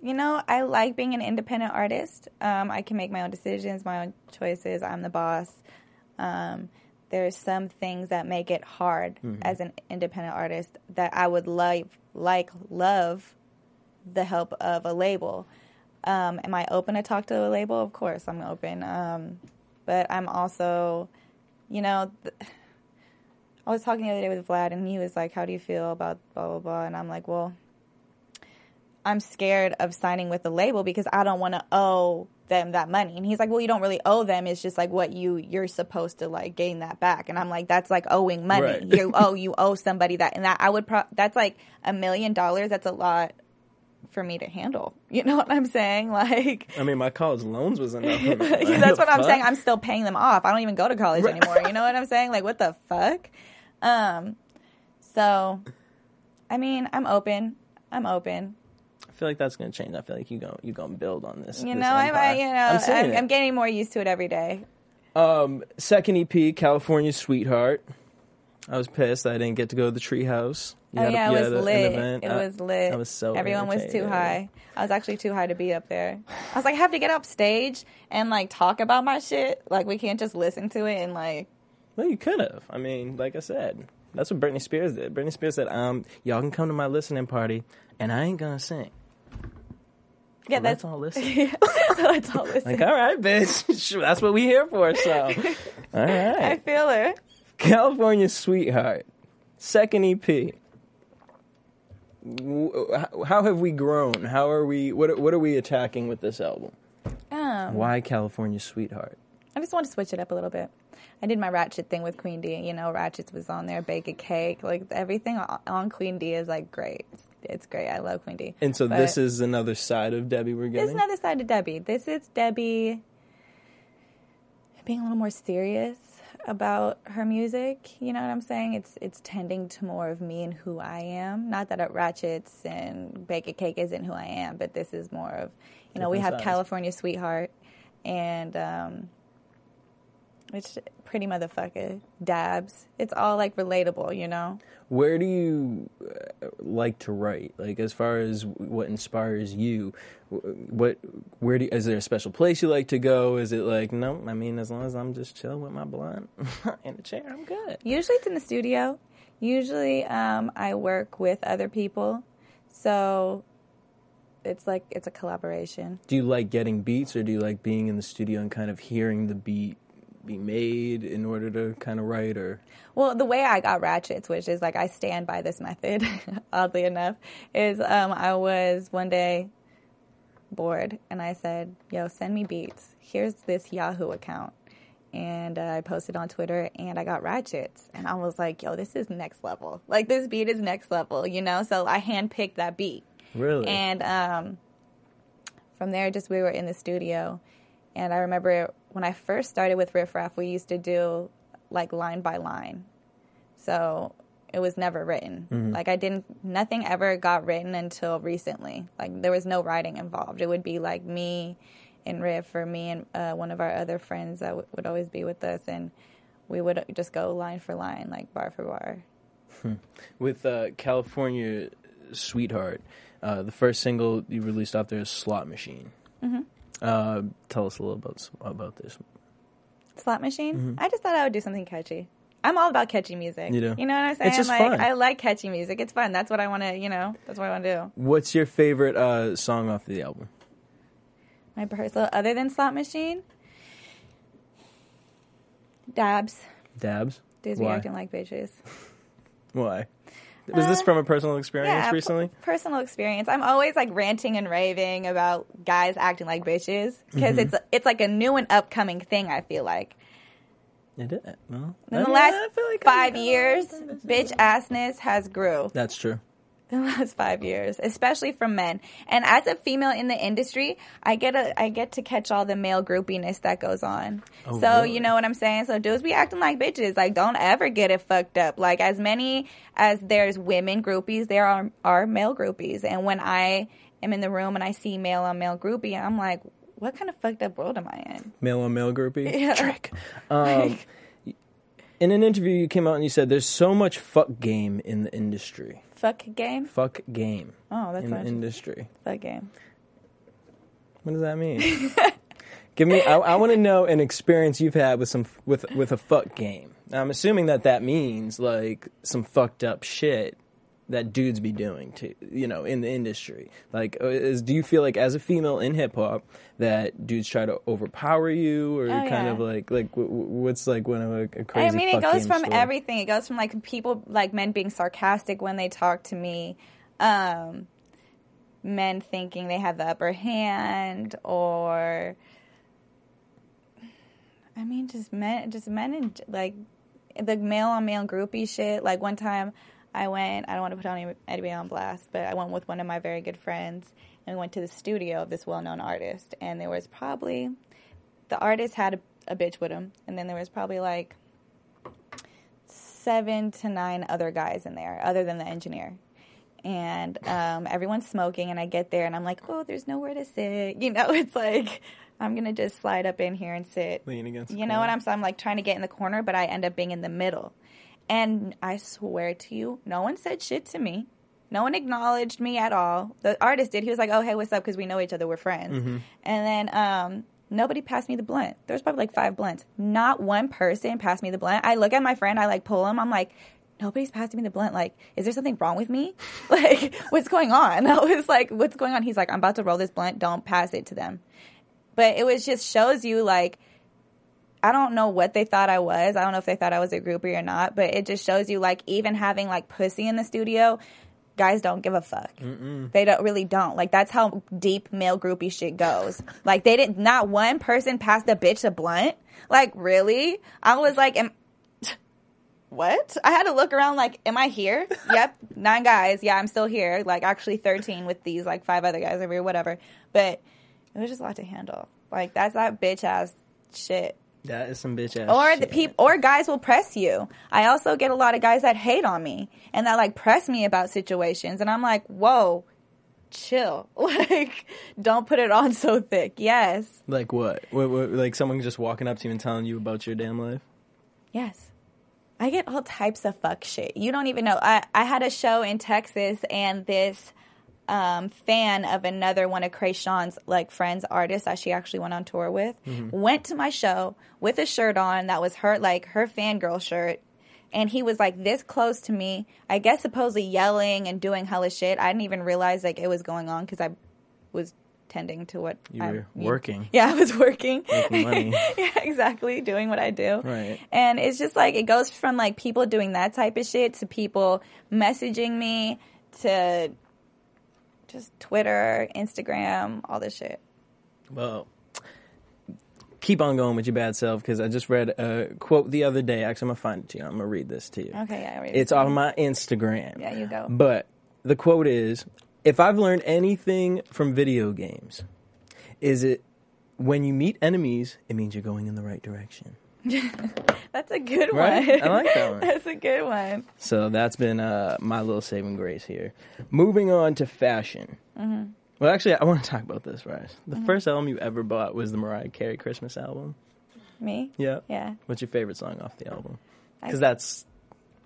[SPEAKER 3] you know, I like being an independent artist. Um, I can make my own decisions, my own choices. I'm the boss. Um, there's some things that make it hard as an independent artist that I would like, like, love the help of a label. Um, am I open to talk to a label? Of course, I'm open. Um, but I'm also, you know, th- I was talking the other day with Vlad, and he was like, "How do you feel about blah blah blah?" And I'm like, "Well, I'm scared of signing with the label because I don't want to owe them that money." And he's like, "Well, you don't really owe them. It's just like what you you're supposed to like gain that back." And I'm like, "That's like owing money.
[SPEAKER 4] Right.
[SPEAKER 3] You owe you owe somebody that, and that I would pro- that's like a million dollars. That's a lot." For me to handle, you know what I'm saying? Like,
[SPEAKER 4] I mean, my college loans was enough.
[SPEAKER 3] that's what I'm saying. I'm still paying them off. I don't even go to college anymore. You know what I'm saying? Like, what the fuck? Um, so, I mean, I'm open. I'm open.
[SPEAKER 4] I feel like that's going to change. I feel like you go you going to build on this.
[SPEAKER 3] You
[SPEAKER 4] this
[SPEAKER 3] know,
[SPEAKER 4] empire.
[SPEAKER 3] I, you know,
[SPEAKER 4] I'm,
[SPEAKER 3] I'm. I'm getting more used to it every day.
[SPEAKER 4] Um, second EP, California Sweetheart. I was pissed I didn't get to go to the treehouse. You
[SPEAKER 3] oh
[SPEAKER 4] a-
[SPEAKER 3] yeah,
[SPEAKER 4] you
[SPEAKER 3] it was
[SPEAKER 4] an
[SPEAKER 3] lit.
[SPEAKER 4] event.
[SPEAKER 3] It
[SPEAKER 4] I-
[SPEAKER 3] was lit.
[SPEAKER 4] I was so
[SPEAKER 3] Everyone was too high. I was actually too high to be up there. I was like, I have to get up stage and like talk about my shit. Like we can't just listen to it and like
[SPEAKER 4] Well, you could have. I mean, like I said, that's what Britney Spears did. Britney Spears said, "Um, y'all can come to my listening party, and I ain't gonna sing.
[SPEAKER 3] yeah, that's
[SPEAKER 4] all listen."
[SPEAKER 3] let's all listen.
[SPEAKER 4] like, all right, bitch. That's what we here for. So, all right.
[SPEAKER 3] I feel her.
[SPEAKER 4] California Sweetheart, second EP. How- have we grown? How are we? What What are we attacking with this album?
[SPEAKER 3] Um,
[SPEAKER 4] Why California Sweetheart?
[SPEAKER 3] I just want to switch it up a little bit. I did my Ratchet thing with Queen D. You know, Ratchets was on there, bake a cake. Like everything on- on Queen D is like great. It's, it's great. I love Queen D.
[SPEAKER 4] And so
[SPEAKER 3] But
[SPEAKER 4] this is another side of Debbie we're getting.
[SPEAKER 3] another side to Debbie. This is Debbie being a little more serious about her music. You know what I'm saying? It's it's tending to more of me and who I am. Not that it Ratchets and Bake a Cake isn't who I am, but this is more of you know we have. California Sweetheart and um, it's pretty motherfucker dabs. It's all like relatable, you know.
[SPEAKER 4] Where do you uh, like to write? Like as far as what inspires you, what where do is there a special place you like to go? Is it like no? I mean, as long as I'm just chilling with my blunt in a chair, I'm good.
[SPEAKER 3] Usually it's in the studio. Usually um, I work with other people. So it's like it's a collaboration.
[SPEAKER 4] Do you like getting beats, or do you like being in the studio and kind of hearing the beat be made in order to kind of write? Or
[SPEAKER 3] Well, the way I got ratchets, which is like I stand by this method, oddly enough, is um, I was one day bored and I said, "Yo, send me beats. Here's this Yahoo account." And uh, I posted on Twitter, and I got ratchets, and I was like, "Yo, this is next level. Like this beat is next level, you know." So I handpicked that beat.
[SPEAKER 4] really,
[SPEAKER 3] And um, from there, just we were in the studio. And I remember when I first started with Riff Raff, we used to do like line by line. So it was never written. Like I didn't, nothing ever got written until recently. Like there was no writing involved. It would be like me and Riff or me and uh, one of our other friends that w- would always be with us. And we would just go line for line, like bar for bar.
[SPEAKER 4] with uh, California Sweetheart, uh, the first single you released off there is Slot Machine.
[SPEAKER 3] Mm-hmm.
[SPEAKER 4] Uh, tell us a little about about this.
[SPEAKER 3] Slot machine. I just thought I would do something catchy. I'm all about catchy music.
[SPEAKER 4] Mm-hmm. You do?
[SPEAKER 3] You know what I'm saying?
[SPEAKER 4] It's just
[SPEAKER 3] like
[SPEAKER 4] fun.
[SPEAKER 3] I like catchy music. It's fun. That's what I want to. You know, that's what I want to do.
[SPEAKER 4] What's your favorite uh, song off the album?
[SPEAKER 3] My personal, other than slot machine, dabs.
[SPEAKER 4] Dabs.
[SPEAKER 3] Dudes be acting like bitches.
[SPEAKER 4] Why? Was this from a personal experience
[SPEAKER 3] Uh, Yeah,
[SPEAKER 4] recently?
[SPEAKER 3] p- personal experience. I'm always like ranting and raving about guys acting like bitches because
[SPEAKER 4] Mm-hmm.
[SPEAKER 3] it's it's like a new and upcoming thing. I feel like
[SPEAKER 4] It did. Well,
[SPEAKER 3] in the last
[SPEAKER 4] like
[SPEAKER 3] five years, bitch assness has grew.
[SPEAKER 4] That's true.
[SPEAKER 3] the last five years, especially from men. And as a female in the industry, I get a I get to catch all the male groupiness that goes on.
[SPEAKER 4] Oh,
[SPEAKER 3] so
[SPEAKER 4] really?
[SPEAKER 3] you know what I'm saying? So dudes be acting like bitches. Like don't ever get it fucked up. Like as many as there's women groupies, there are are male groupies. And when I am in the room and I see male on male groupie, I'm like, what kind of fucked up world am I in?
[SPEAKER 4] Male on male groupie.
[SPEAKER 3] Yeah.
[SPEAKER 4] Trick. Um, in an interview, you came out and you said there's so much fuck game in the industry.
[SPEAKER 3] Fuck game?
[SPEAKER 4] Fuck game
[SPEAKER 3] Oh, that's
[SPEAKER 4] in the industry.
[SPEAKER 3] fuck game.
[SPEAKER 4] What does that mean? Give me. I, I want to know an experience you've had with some with with a fuck game. Now, I'm assuming that that means like some fucked up shit that dudes be doing to you know in the industry. Like, uh, is do you feel like as a female in hip hop that dudes try to overpower you, or
[SPEAKER 3] Oh,
[SPEAKER 4] kind
[SPEAKER 3] yeah.
[SPEAKER 4] of like like w- what's like one of a, a crazy?
[SPEAKER 3] I mean, it goes from
[SPEAKER 4] story?
[SPEAKER 3] everything. It goes from like people, like men being sarcastic when they talk to me, um, men thinking they have the upper hand, or I mean, just men, just men and like the male on male groupie shit. Like one time, I went. I don't want to put anybody on blast, but I went with one of my very good friends, and we went to the studio of this well-known artist, and there was probably the artist had a, a bitch with him, and then there was probably like seven to nine other guys in there, other than the engineer. And um, everyone's smoking, and I get there, and I'm like, "Oh, there's nowhere to sit." You know, it's like I'm gonna just slide up in here and sit.
[SPEAKER 4] Lean against the
[SPEAKER 3] You know what I'm saying? I'm like trying to get in the corner, but I end up being in the middle. And I swear to you, no one said shit to me. No one acknowledged me at all. The artist did. He was like, "Oh, hey, what's up?" Because we know each other. We're friends.
[SPEAKER 4] Mm-hmm.
[SPEAKER 3] And then um, nobody passed me the blunt. There was probably like five blunts. Not one person passed me the blunt. I look at my friend. I like pull him. I'm like, nobody's passing me the blunt. Like, is there something wrong with me? Like, what's going on? I was like, what's going on? He's like, I'm about to roll this blunt. Don't pass it to them. But it was just shows you like I don't know what they thought I was. I don't know if they thought I was a groupie or not, but it just shows you like even having like pussy in the studio, guys don't give a fuck. They don't really don't. Like that's how deep male groupie shit goes. like they didn't not one person passed a bitch a blunt. Like really? I was like am what? I had to look around like, am I here? yep, nine guys. Yeah, I'm still here. Like actually 13 with these like five other guys over here, whatever. But it was just a lot to handle. Like that's that bitch ass shit
[SPEAKER 4] That is some bitch ass.
[SPEAKER 3] or the people or guys will press you. I also get a lot of guys that hate on me and that like press me about situations and I'm like, "Whoa, chill. Like don't put it on so thick." Yes.
[SPEAKER 4] Like what? What, what? Like someone just walking up to you and telling you about your damn life?
[SPEAKER 3] Yes. I get all types of fuck shit. You don't even know. I, I had a show in Texas and this um, fan of another one of Kreayshawn's like friends artists that she actually went on tour with went to my show with a shirt on that was her like her fangirl shirt and he was like this close to me i guess supposedly yelling and doing hella shit i didn't even realize like it was going on because i was tending to what
[SPEAKER 4] You
[SPEAKER 3] I-
[SPEAKER 4] were working.
[SPEAKER 3] yeah i was working
[SPEAKER 4] Making money.
[SPEAKER 3] yeah exactly doing what i do
[SPEAKER 4] Right.
[SPEAKER 3] and it's just like it goes from like people doing that type of shit to people messaging me to just Twitter, Instagram, all this shit.
[SPEAKER 4] Well, keep on going with your bad self because I just read a quote the other day. Actually, I'm gonna find it to you. I'm gonna read this to you.
[SPEAKER 3] Okay, yeah, I read it.
[SPEAKER 4] It's on my Instagram.
[SPEAKER 3] Yeah, you go.
[SPEAKER 4] But the quote is If I've learned anything from video games, is it when you meet enemies, it means you're going in the right direction.
[SPEAKER 3] That's a good
[SPEAKER 4] Right?
[SPEAKER 3] one.
[SPEAKER 4] I like that one.
[SPEAKER 3] That's a good one.
[SPEAKER 4] So that's been uh, my little saving grace here. Moving on to fashion.
[SPEAKER 3] Mm-hmm.
[SPEAKER 4] Well, actually, I want to talk about this, Rice. The first album you ever bought was the Mariah Carey Christmas album.
[SPEAKER 3] Me?
[SPEAKER 4] Yeah.
[SPEAKER 3] Yeah.
[SPEAKER 4] What's your favorite song off the album? Because that's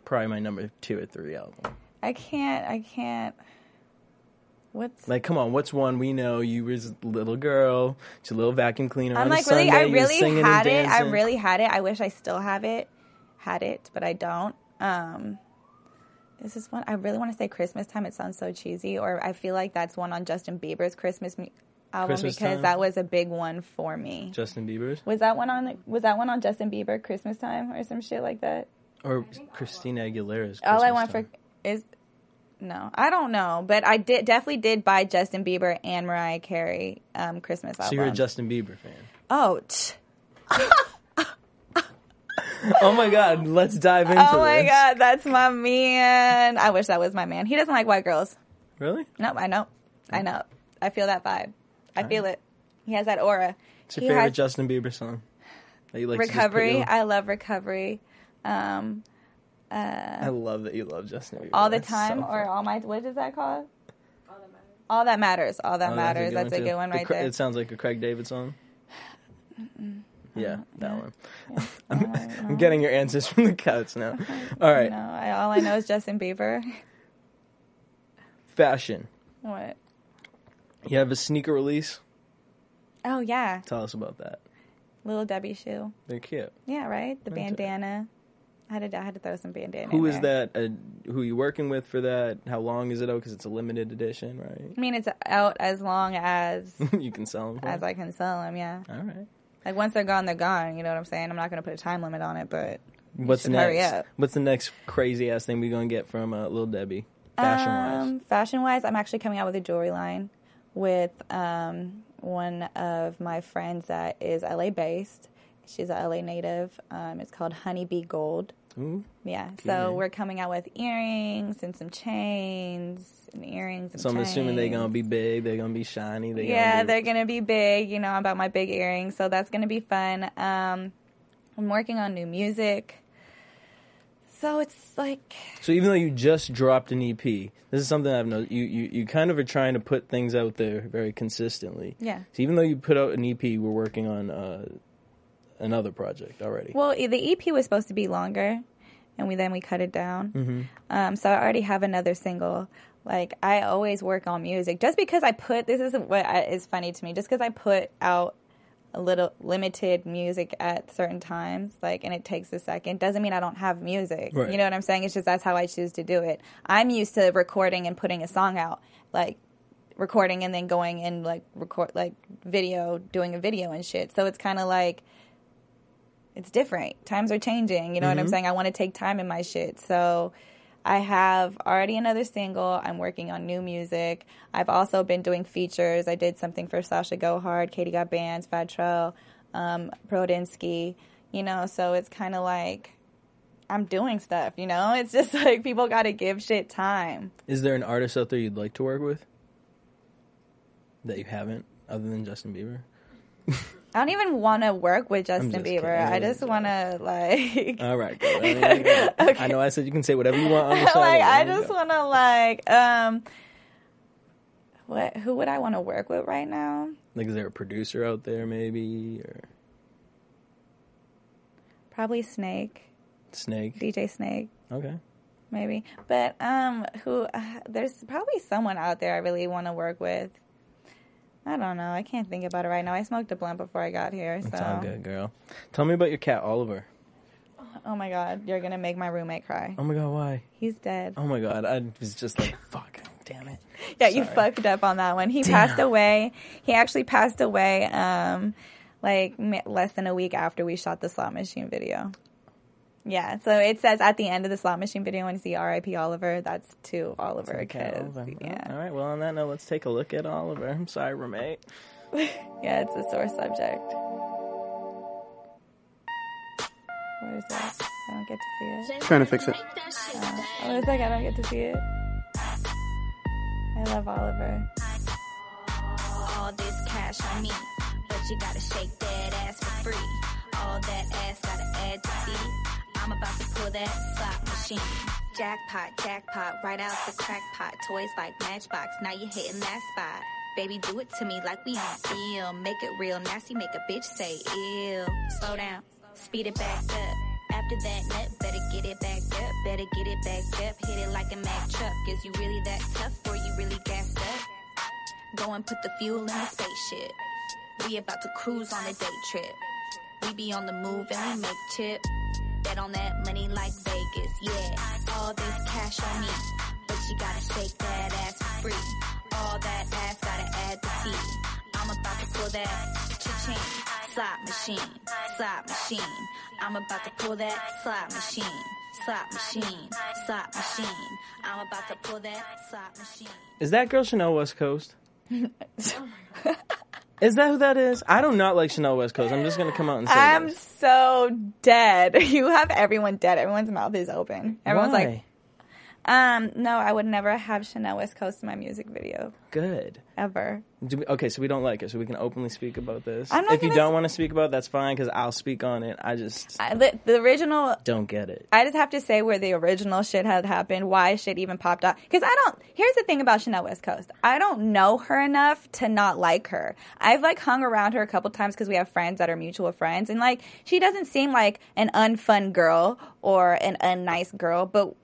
[SPEAKER 4] probably my number two or three album.
[SPEAKER 3] I can't. I can't. What's
[SPEAKER 4] Like, come on, what's one we know? You was a little girl, it's a little vacuum cleaner.
[SPEAKER 3] I'm like really.
[SPEAKER 4] Sunday,
[SPEAKER 3] I really had it. I really had it. I wish I still have it. Had it, but I don't. Um, this is one. I really want to say Christmas time. It sounds so cheesy, or I feel like that's one on Justin Bieber's Christmas album
[SPEAKER 4] Christmas
[SPEAKER 3] because
[SPEAKER 4] Time?
[SPEAKER 3] that was a big one for me.
[SPEAKER 4] Justin Bieber's
[SPEAKER 3] Was that one on? Was that one on Justin Bieber Christmas time or some shit like that?
[SPEAKER 4] or Christina Aguilera's.
[SPEAKER 3] All I want
[SPEAKER 4] Time.
[SPEAKER 3] for is no, I don't know, but I did definitely did buy Justin Bieber and Mariah Carey um, Christmas
[SPEAKER 4] So
[SPEAKER 3] album.
[SPEAKER 4] you're a Justin Bieber fan.
[SPEAKER 3] oh, t-
[SPEAKER 4] Oh my God, let's dive into
[SPEAKER 3] oh my
[SPEAKER 4] this.
[SPEAKER 3] god, that's my man. I wish that was my man. He doesn't like white girls.
[SPEAKER 4] Really?
[SPEAKER 3] No, I know. I know. I feel that vibe. I feel it. He has that aura.
[SPEAKER 4] What's your
[SPEAKER 3] He
[SPEAKER 4] favorite
[SPEAKER 3] has-
[SPEAKER 4] Justin Bieber song? That you like to just put
[SPEAKER 3] recovery. I love recovery. Um,
[SPEAKER 4] I love that you love Justin Bieber.
[SPEAKER 3] all the
[SPEAKER 4] That's
[SPEAKER 3] time,
[SPEAKER 4] so
[SPEAKER 3] or all my. What is that called? All that matters. All that
[SPEAKER 4] Oh,
[SPEAKER 3] matters. That's a
[SPEAKER 4] too.
[SPEAKER 3] good one
[SPEAKER 4] The
[SPEAKER 3] right
[SPEAKER 4] Cra-
[SPEAKER 3] there.
[SPEAKER 4] It sounds like a Craig David song. Yeah, that one. I'm, I'm getting your answers from the couch now. All right,
[SPEAKER 3] No, I, all I know is Justin Bieber.
[SPEAKER 4] fashion.
[SPEAKER 3] what?
[SPEAKER 4] You have a sneaker release.
[SPEAKER 3] Oh yeah,
[SPEAKER 4] Tell us about that.
[SPEAKER 3] little Debbie shoe.
[SPEAKER 4] They're cute.
[SPEAKER 3] Yeah, right. The
[SPEAKER 4] Right.
[SPEAKER 3] bandana. I had to. I had to throw some bandana.
[SPEAKER 4] Who
[SPEAKER 3] in
[SPEAKER 4] is
[SPEAKER 3] there.
[SPEAKER 4] that? Uh, who you working with for that? How long is it out? Because it's a limited edition, right?
[SPEAKER 3] I mean, it's out as long as
[SPEAKER 4] you can sell them. For
[SPEAKER 3] as I can sell them. Yeah.
[SPEAKER 4] All right.
[SPEAKER 3] Like once they're gone, they're gone. You know what I'm saying? I'm not gonna put a time limit on it, but
[SPEAKER 4] What's next?
[SPEAKER 3] hurry up.
[SPEAKER 4] What's the next crazy ass thing we're gonna get from uh, Lil Debbie, fashion wise?
[SPEAKER 3] Um, fashion wise, I'm actually coming out with a jewelry line with um, one of my friends that is LA based. She's a LA native. Um, it's called Honeybee Gold.
[SPEAKER 4] Ooh.
[SPEAKER 3] Yeah, so we're coming out with earrings and some chains and earrings. And
[SPEAKER 4] So I'm assuming they're gonna be big. They're gonna be shiny. They're
[SPEAKER 3] Yeah,
[SPEAKER 4] gonna be,
[SPEAKER 3] they're gonna be big. You know about my big earrings, so that's gonna be fun. Um, I'm working on new music, so it's like
[SPEAKER 4] So even though you just dropped an EP, this is something I've noticed. You, you you kind of are trying to put things out there very consistently.
[SPEAKER 3] Yeah.
[SPEAKER 4] So even though you put out an EP, we're working on uh, another project already.
[SPEAKER 3] Well, the EP was supposed to be longer, and we then we cut it down.
[SPEAKER 4] Mm-hmm.
[SPEAKER 3] Um, so I already have another single. Like I always work on music. Just because I put this is what I- is funny to me. Just because I put out a little limited music at certain times, like, and it takes a second, doesn't mean I don't have music.
[SPEAKER 4] Right.
[SPEAKER 3] You know what I'm saying? It's just that's how I choose to do it. I'm used to recording and putting a song out, like recording and then going and like record like video, doing a video and shit. So it's kind of like it's different. Times are changing. You know what I'm saying? I want to take time in my shit. So I have already another single. I'm working on new music. I've also been doing features. I did something for Sasha Go Hard, Katie Got Bandz, Fat um, Prodinsky. You know, so it's kind of like I'm doing stuff. You know, it's just like people got to give shit time.
[SPEAKER 4] Is there an artist out there you'd like to work with that you haven't, other than Justin Bieber?
[SPEAKER 3] I don't even want to work with Justin
[SPEAKER 4] just
[SPEAKER 3] Bieber.
[SPEAKER 4] kidding.
[SPEAKER 3] I just want to like.
[SPEAKER 4] All right. I, mean, I know I said you can say whatever you want on the show.
[SPEAKER 3] like I just want to like um what who would I want to work with right now?
[SPEAKER 4] like, is there a producer out there maybe or
[SPEAKER 3] Probably Snake,
[SPEAKER 4] Snake?
[SPEAKER 3] DJ Snake,
[SPEAKER 4] Okay.
[SPEAKER 3] maybe. But um who uh, there's probably someone out there I really want to work with. I don't know. I can't think about it right now. I smoked a blunt before I got here, so
[SPEAKER 4] It's all good, girl. Tell me about your cat, Oliver.
[SPEAKER 3] oh my god, you're gonna make my roommate cry.
[SPEAKER 4] Oh my god, why?
[SPEAKER 3] He's dead.
[SPEAKER 4] Oh my god, I was just like, fuck, damn it.
[SPEAKER 3] Yeah, you fucked up on that one. He passed away. He actually passed away um like m- less than a week after we shot the slot machine video. Yeah, so it says at the end of the slot machine video when you see R.I.P. Oliver, that's to Oliver
[SPEAKER 4] Okay,
[SPEAKER 3] because
[SPEAKER 4] Oliver.
[SPEAKER 3] yeah,
[SPEAKER 4] All right, well, on that note, let's take a look at Oliver. I'm sorry, roommate.
[SPEAKER 3] yeah, it's a sore subject. Where is that? I don't get to see it.
[SPEAKER 5] Trying to fix it.
[SPEAKER 3] Uh, oh, it's like I don't get to see it. I love Oliver.
[SPEAKER 8] all this cash on me. But you gotta shake that ass for free. All that ass gotta add to see. I'm about to pull that slot machine. Jackpot, jackpot, right out the crackpot. Toys like Matchbox, now you're hitting that spot. Baby, do it to me like we on film. Make it real nasty, make a bitch say ew. Slow down, speed it back up. After that nut, better get it back up. Better get it back up. Hit it like a Mack truck. Is you really that tough or you really gassed up? Go and put the fuel in the spaceship. We about to cruise on a day trip. We be on the move and we make chip. Bet on that money like Vegas, yeah. All this cash on me, but you gotta shake that ass for free. All that ass gotta add the fee. I'm about to pull that cha-ching. Slot machine, slot machine. I'm about to pull that slot machine. Slot machine, slot machine. I'm about to pull that slot machine.
[SPEAKER 4] Is that girl Chanel West Coast? Is that who that is? I do not like Chanel West Coast. I'm just gonna come out and say
[SPEAKER 3] I'm
[SPEAKER 4] this.
[SPEAKER 3] so dead. You have everyone dead. Everyone's mouth is open. Everyone's
[SPEAKER 4] Why?
[SPEAKER 3] like, Um, no, I would never have Chanel West Coast in my music video
[SPEAKER 4] Good.
[SPEAKER 3] ever.
[SPEAKER 4] Do we, okay, so we don't like it, so we can openly speak about this.
[SPEAKER 3] I'm not
[SPEAKER 4] if you don't
[SPEAKER 3] s-
[SPEAKER 4] want to speak about, it, that's fine because I'll speak on it. I just
[SPEAKER 3] I, the, the original
[SPEAKER 4] don't get it.
[SPEAKER 3] I just have to say where the original shit had happened, why shit even popped up. Because I don't. Here's the thing about Chanel West Coast. I don't know her enough to not like her. I've like hung around her a couple times because we have friends that are mutual friends, and like she doesn't seem like an unfun girl or an unnice girl, but.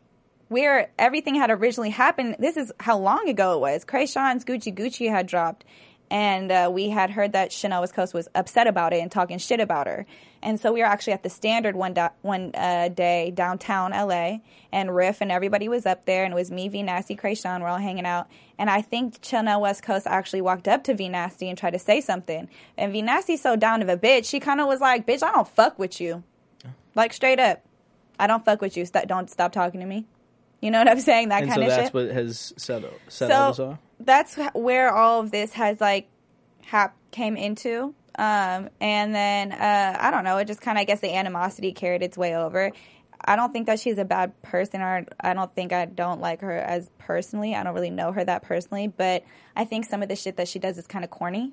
[SPEAKER 3] Where everything had originally happened, this is how long ago it was. Kreayshawn's Gucci Gucci had dropped, and uh, we had heard that Chanel West Coast was upset about it and talking shit about her. And so we were actually at the Standard one da- one uh, day downtown LA, and Riff and everybody was up there, and it was me, V Nasty, Krayshawn, we're all hanging out. And I think Chanel West Coast actually walked up to V Nasty and tried to say something. And V Nasty's so down of a bitch, she kind of was like, "Bitch, I don't fuck with you," like straight up. I don't fuck with you. St- don't stop talking to me. You know what I'm saying? That kind of shit.
[SPEAKER 4] And
[SPEAKER 3] kind
[SPEAKER 4] so
[SPEAKER 3] of
[SPEAKER 4] that's
[SPEAKER 3] shit
[SPEAKER 4] what has settled settled us
[SPEAKER 3] so
[SPEAKER 4] off.
[SPEAKER 3] that's where all of this has like hap- came into um and then uh i don't know it just kind of i guess the animosity carried its way over i don't think that she's a bad person or i don't think i don't like her as personally i don't really know her that personally but i think some of the shit that she does is kind of corny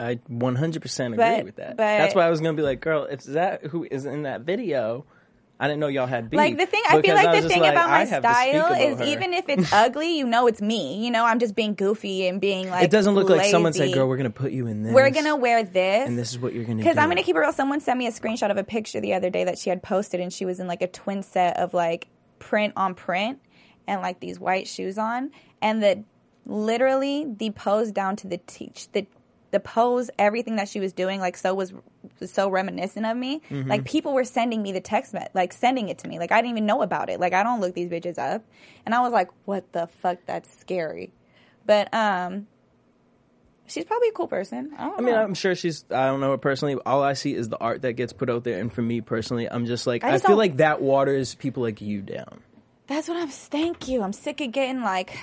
[SPEAKER 4] I 100% agree
[SPEAKER 3] But-
[SPEAKER 4] with that. That's why I was gonna be like, girl, if that who is in that video, I didn't know y'all had beef.
[SPEAKER 3] like the thing i feel like the thing
[SPEAKER 4] like,
[SPEAKER 3] about my
[SPEAKER 4] have to speak
[SPEAKER 3] style is
[SPEAKER 4] her.
[SPEAKER 3] even if it's ugly you know it's me you know i'm just being goofy and being like
[SPEAKER 4] it doesn't look like someone said, "Girl, we're gonna put you in this.
[SPEAKER 3] we're gonna wear this
[SPEAKER 4] and this is what you're gonna do."
[SPEAKER 3] Because I'm gonna keep it real. Someone sent me a screenshot of a picture the other day that she had posted, and she was in like a twin set of like print on print and like these white shoes on, and the literally the pose down to the teach the the pose, everything that she was doing, like so was, was so reminiscent of me.
[SPEAKER 4] Mm-hmm.
[SPEAKER 3] Like people were sending me the text, me- like sending it to me. Like I didn't even know about it. Like I don't look these bitches up, and I was like, what the fuck? That's scary. But um, she's probably a cool person. I, don't
[SPEAKER 4] I mean,
[SPEAKER 3] know.
[SPEAKER 4] I'm sure she's. I don't know her personally. All I see is the art that gets put out there, and for me personally, I'm just like
[SPEAKER 3] I
[SPEAKER 4] I, feel
[SPEAKER 3] don't-
[SPEAKER 4] like that waters people like you down.
[SPEAKER 3] That's what I'm. Thank you. I'm sick of getting like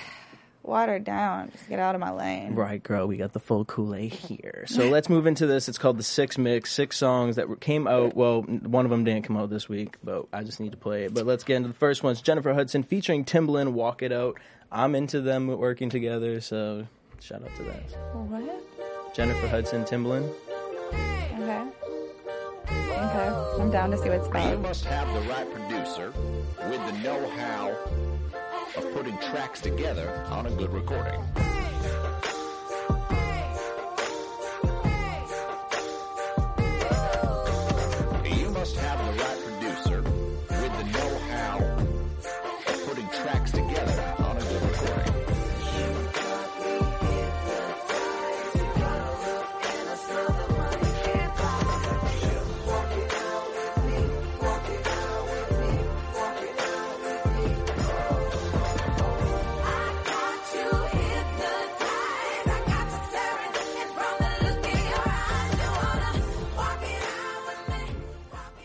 [SPEAKER 3] watered down. Just get out of my lane.
[SPEAKER 4] Right, girl, we got the full Kool Aid here. So let's move into this. It's called the Six Mix, six songs that came out. Well, one of them didn't come out this week, but I just need to play it. But let's get into the first one. It's Jennifer Hudson featuring Timbaland, Walk It Out. I'm into them working together, so shout out to that.
[SPEAKER 3] What?
[SPEAKER 4] Jennifer Hudson, Timbaland.
[SPEAKER 3] Okay. Okay. I'm down to see what's
[SPEAKER 2] You
[SPEAKER 3] about.
[SPEAKER 2] must have the right producer with the know-how of putting tracks together on a good recording. You must have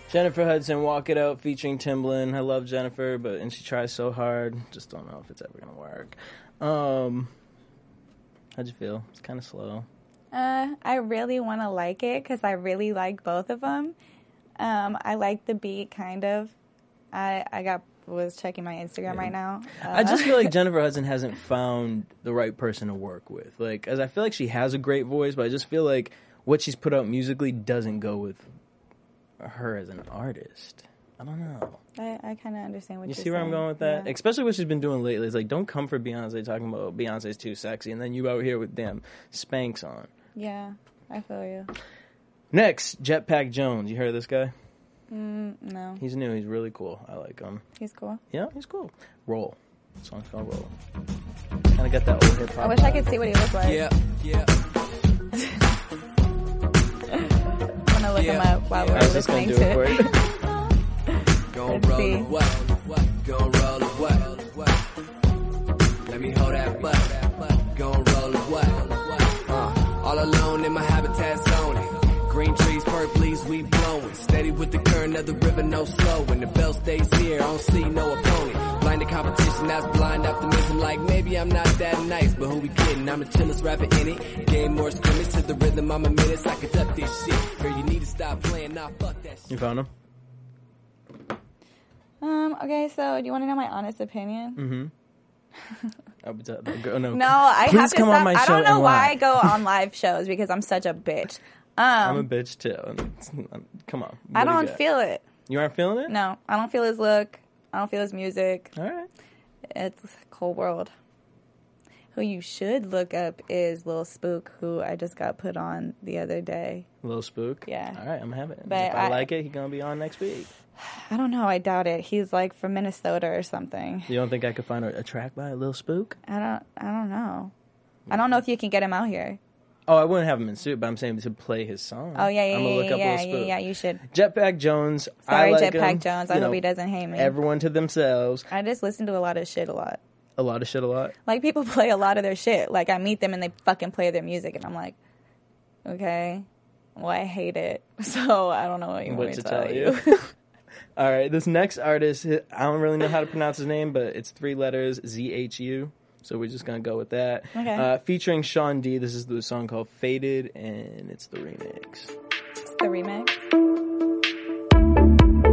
[SPEAKER 4] Jennifer Hudson, Walk It Out, featuring Timbaland. I love Jennifer, but and she tries so hard. Just don't know if it's ever gonna work. Um, how'd you feel? It's kind of slow.
[SPEAKER 3] Uh, I really want to like it because I really like both of them. Um, I like the beat, kind of. I I got was checking my Instagram right now. Uh,
[SPEAKER 4] I just feel like Jennifer Hudson hasn't found the right person to work with. Like, as I feel like she has a great voice, but I just feel like what she's put out musically doesn't go with her as an artist. I don't know.
[SPEAKER 3] I, I kind of understand what
[SPEAKER 4] You
[SPEAKER 3] you're
[SPEAKER 4] see where I'm going with that?
[SPEAKER 3] Yeah.
[SPEAKER 4] Especially what she's been doing lately. It's like, don't come for Beyonce talking about oh, Beyonce's too sexy, and then you out here with damn Spanx on.
[SPEAKER 3] Yeah, I feel you.
[SPEAKER 4] Next, Jetpack Jones. You heard of this guy?
[SPEAKER 3] Mm, no,
[SPEAKER 4] He's new. He's really cool. I like him.
[SPEAKER 3] he's cool.
[SPEAKER 4] Yeah, he's cool. Roll. The song's called Roll. Kind of got that old hip hop.
[SPEAKER 3] I wish I could see what he looked like.
[SPEAKER 6] Yeah, yeah.
[SPEAKER 3] I'm gonna look him
[SPEAKER 6] Yeah.
[SPEAKER 3] up while
[SPEAKER 6] Yeah.
[SPEAKER 3] we're
[SPEAKER 4] I was just gonna
[SPEAKER 3] listening
[SPEAKER 4] do it for
[SPEAKER 3] to
[SPEAKER 4] you.
[SPEAKER 3] it. Let's
[SPEAKER 6] roll
[SPEAKER 3] see.
[SPEAKER 6] away. Gon' roll away. Let me hold that butt. Gon' roll away. Uh, all alone in my habitat with the current of the river, no slowing. The bell stays here, I don't see no opponent. Blind to competition, that's blind optimism. Like maybe I'm not that nice, but who we kidding? I'm the chillest rapper in it. Game more scrimmage to the rhythm, I'm a menace. I can duck this shit. Girl, you need to stop playing, nah, fuck that shit.
[SPEAKER 4] You found him?
[SPEAKER 3] Um. Okay. So, do you want to know my honest opinion?
[SPEAKER 4] Oh, but the- the girl- no,
[SPEAKER 3] No, I
[SPEAKER 4] Please
[SPEAKER 3] have to
[SPEAKER 4] come
[SPEAKER 3] stop.
[SPEAKER 4] on my
[SPEAKER 3] I
[SPEAKER 4] show
[SPEAKER 3] don't know why. I go on live shows because I'm such a bitch.
[SPEAKER 4] I'm a
[SPEAKER 3] Um,
[SPEAKER 4] bitch too. Come on.
[SPEAKER 3] I
[SPEAKER 4] What do you
[SPEAKER 3] don't feel it.
[SPEAKER 4] You aren't feeling it?
[SPEAKER 3] No, I don't feel his look. I don't feel his music.
[SPEAKER 4] All right.
[SPEAKER 3] It's a cold world. Who you should look up is Lil Spook, who I just got put on the other day.
[SPEAKER 4] Little spook.
[SPEAKER 3] Yeah.
[SPEAKER 4] All right, I'm having it.
[SPEAKER 3] But
[SPEAKER 4] if I,
[SPEAKER 3] I-
[SPEAKER 4] like it, he's gonna be on next week.
[SPEAKER 3] I don't know. I doubt it. He's like from Minnesota or something.
[SPEAKER 4] You don't think I could find a, a track by little spook?
[SPEAKER 3] I don't. I don't know. I don't know if you can get him out here.
[SPEAKER 4] Oh, I wouldn't have him in suit, but I'm saying to play his song.
[SPEAKER 3] Oh yeah, yeah,
[SPEAKER 4] I'm gonna
[SPEAKER 3] yeah,
[SPEAKER 4] look
[SPEAKER 3] yeah,
[SPEAKER 4] up
[SPEAKER 3] yeah, yeah,
[SPEAKER 4] Spook.
[SPEAKER 3] yeah. You should.
[SPEAKER 4] Jetpack Jones. I
[SPEAKER 3] Sorry,
[SPEAKER 4] like
[SPEAKER 3] Jetpack
[SPEAKER 4] him.
[SPEAKER 3] Jones. I
[SPEAKER 4] You
[SPEAKER 3] hope
[SPEAKER 4] know,
[SPEAKER 3] he doesn't hate me.
[SPEAKER 4] Everyone to themselves.
[SPEAKER 3] I just listen to a lot of shit a lot.
[SPEAKER 4] A lot of shit. A lot.
[SPEAKER 3] Like people play a lot of their shit. Like I meet them and they fucking play their music, and I'm like, okay, well I hate it, so I don't know what you want
[SPEAKER 4] What
[SPEAKER 3] me
[SPEAKER 4] to
[SPEAKER 3] to
[SPEAKER 4] tell
[SPEAKER 3] tell
[SPEAKER 4] you?
[SPEAKER 3] you.
[SPEAKER 4] All right, this next artist, I don't really know how to pronounce his name, but it's three letters, Z H U. So we're just gonna go with that.
[SPEAKER 3] Okay.
[SPEAKER 4] Uh, featuring Sean Dee. This is the song called "Faded," and it's the remix.
[SPEAKER 3] the remix.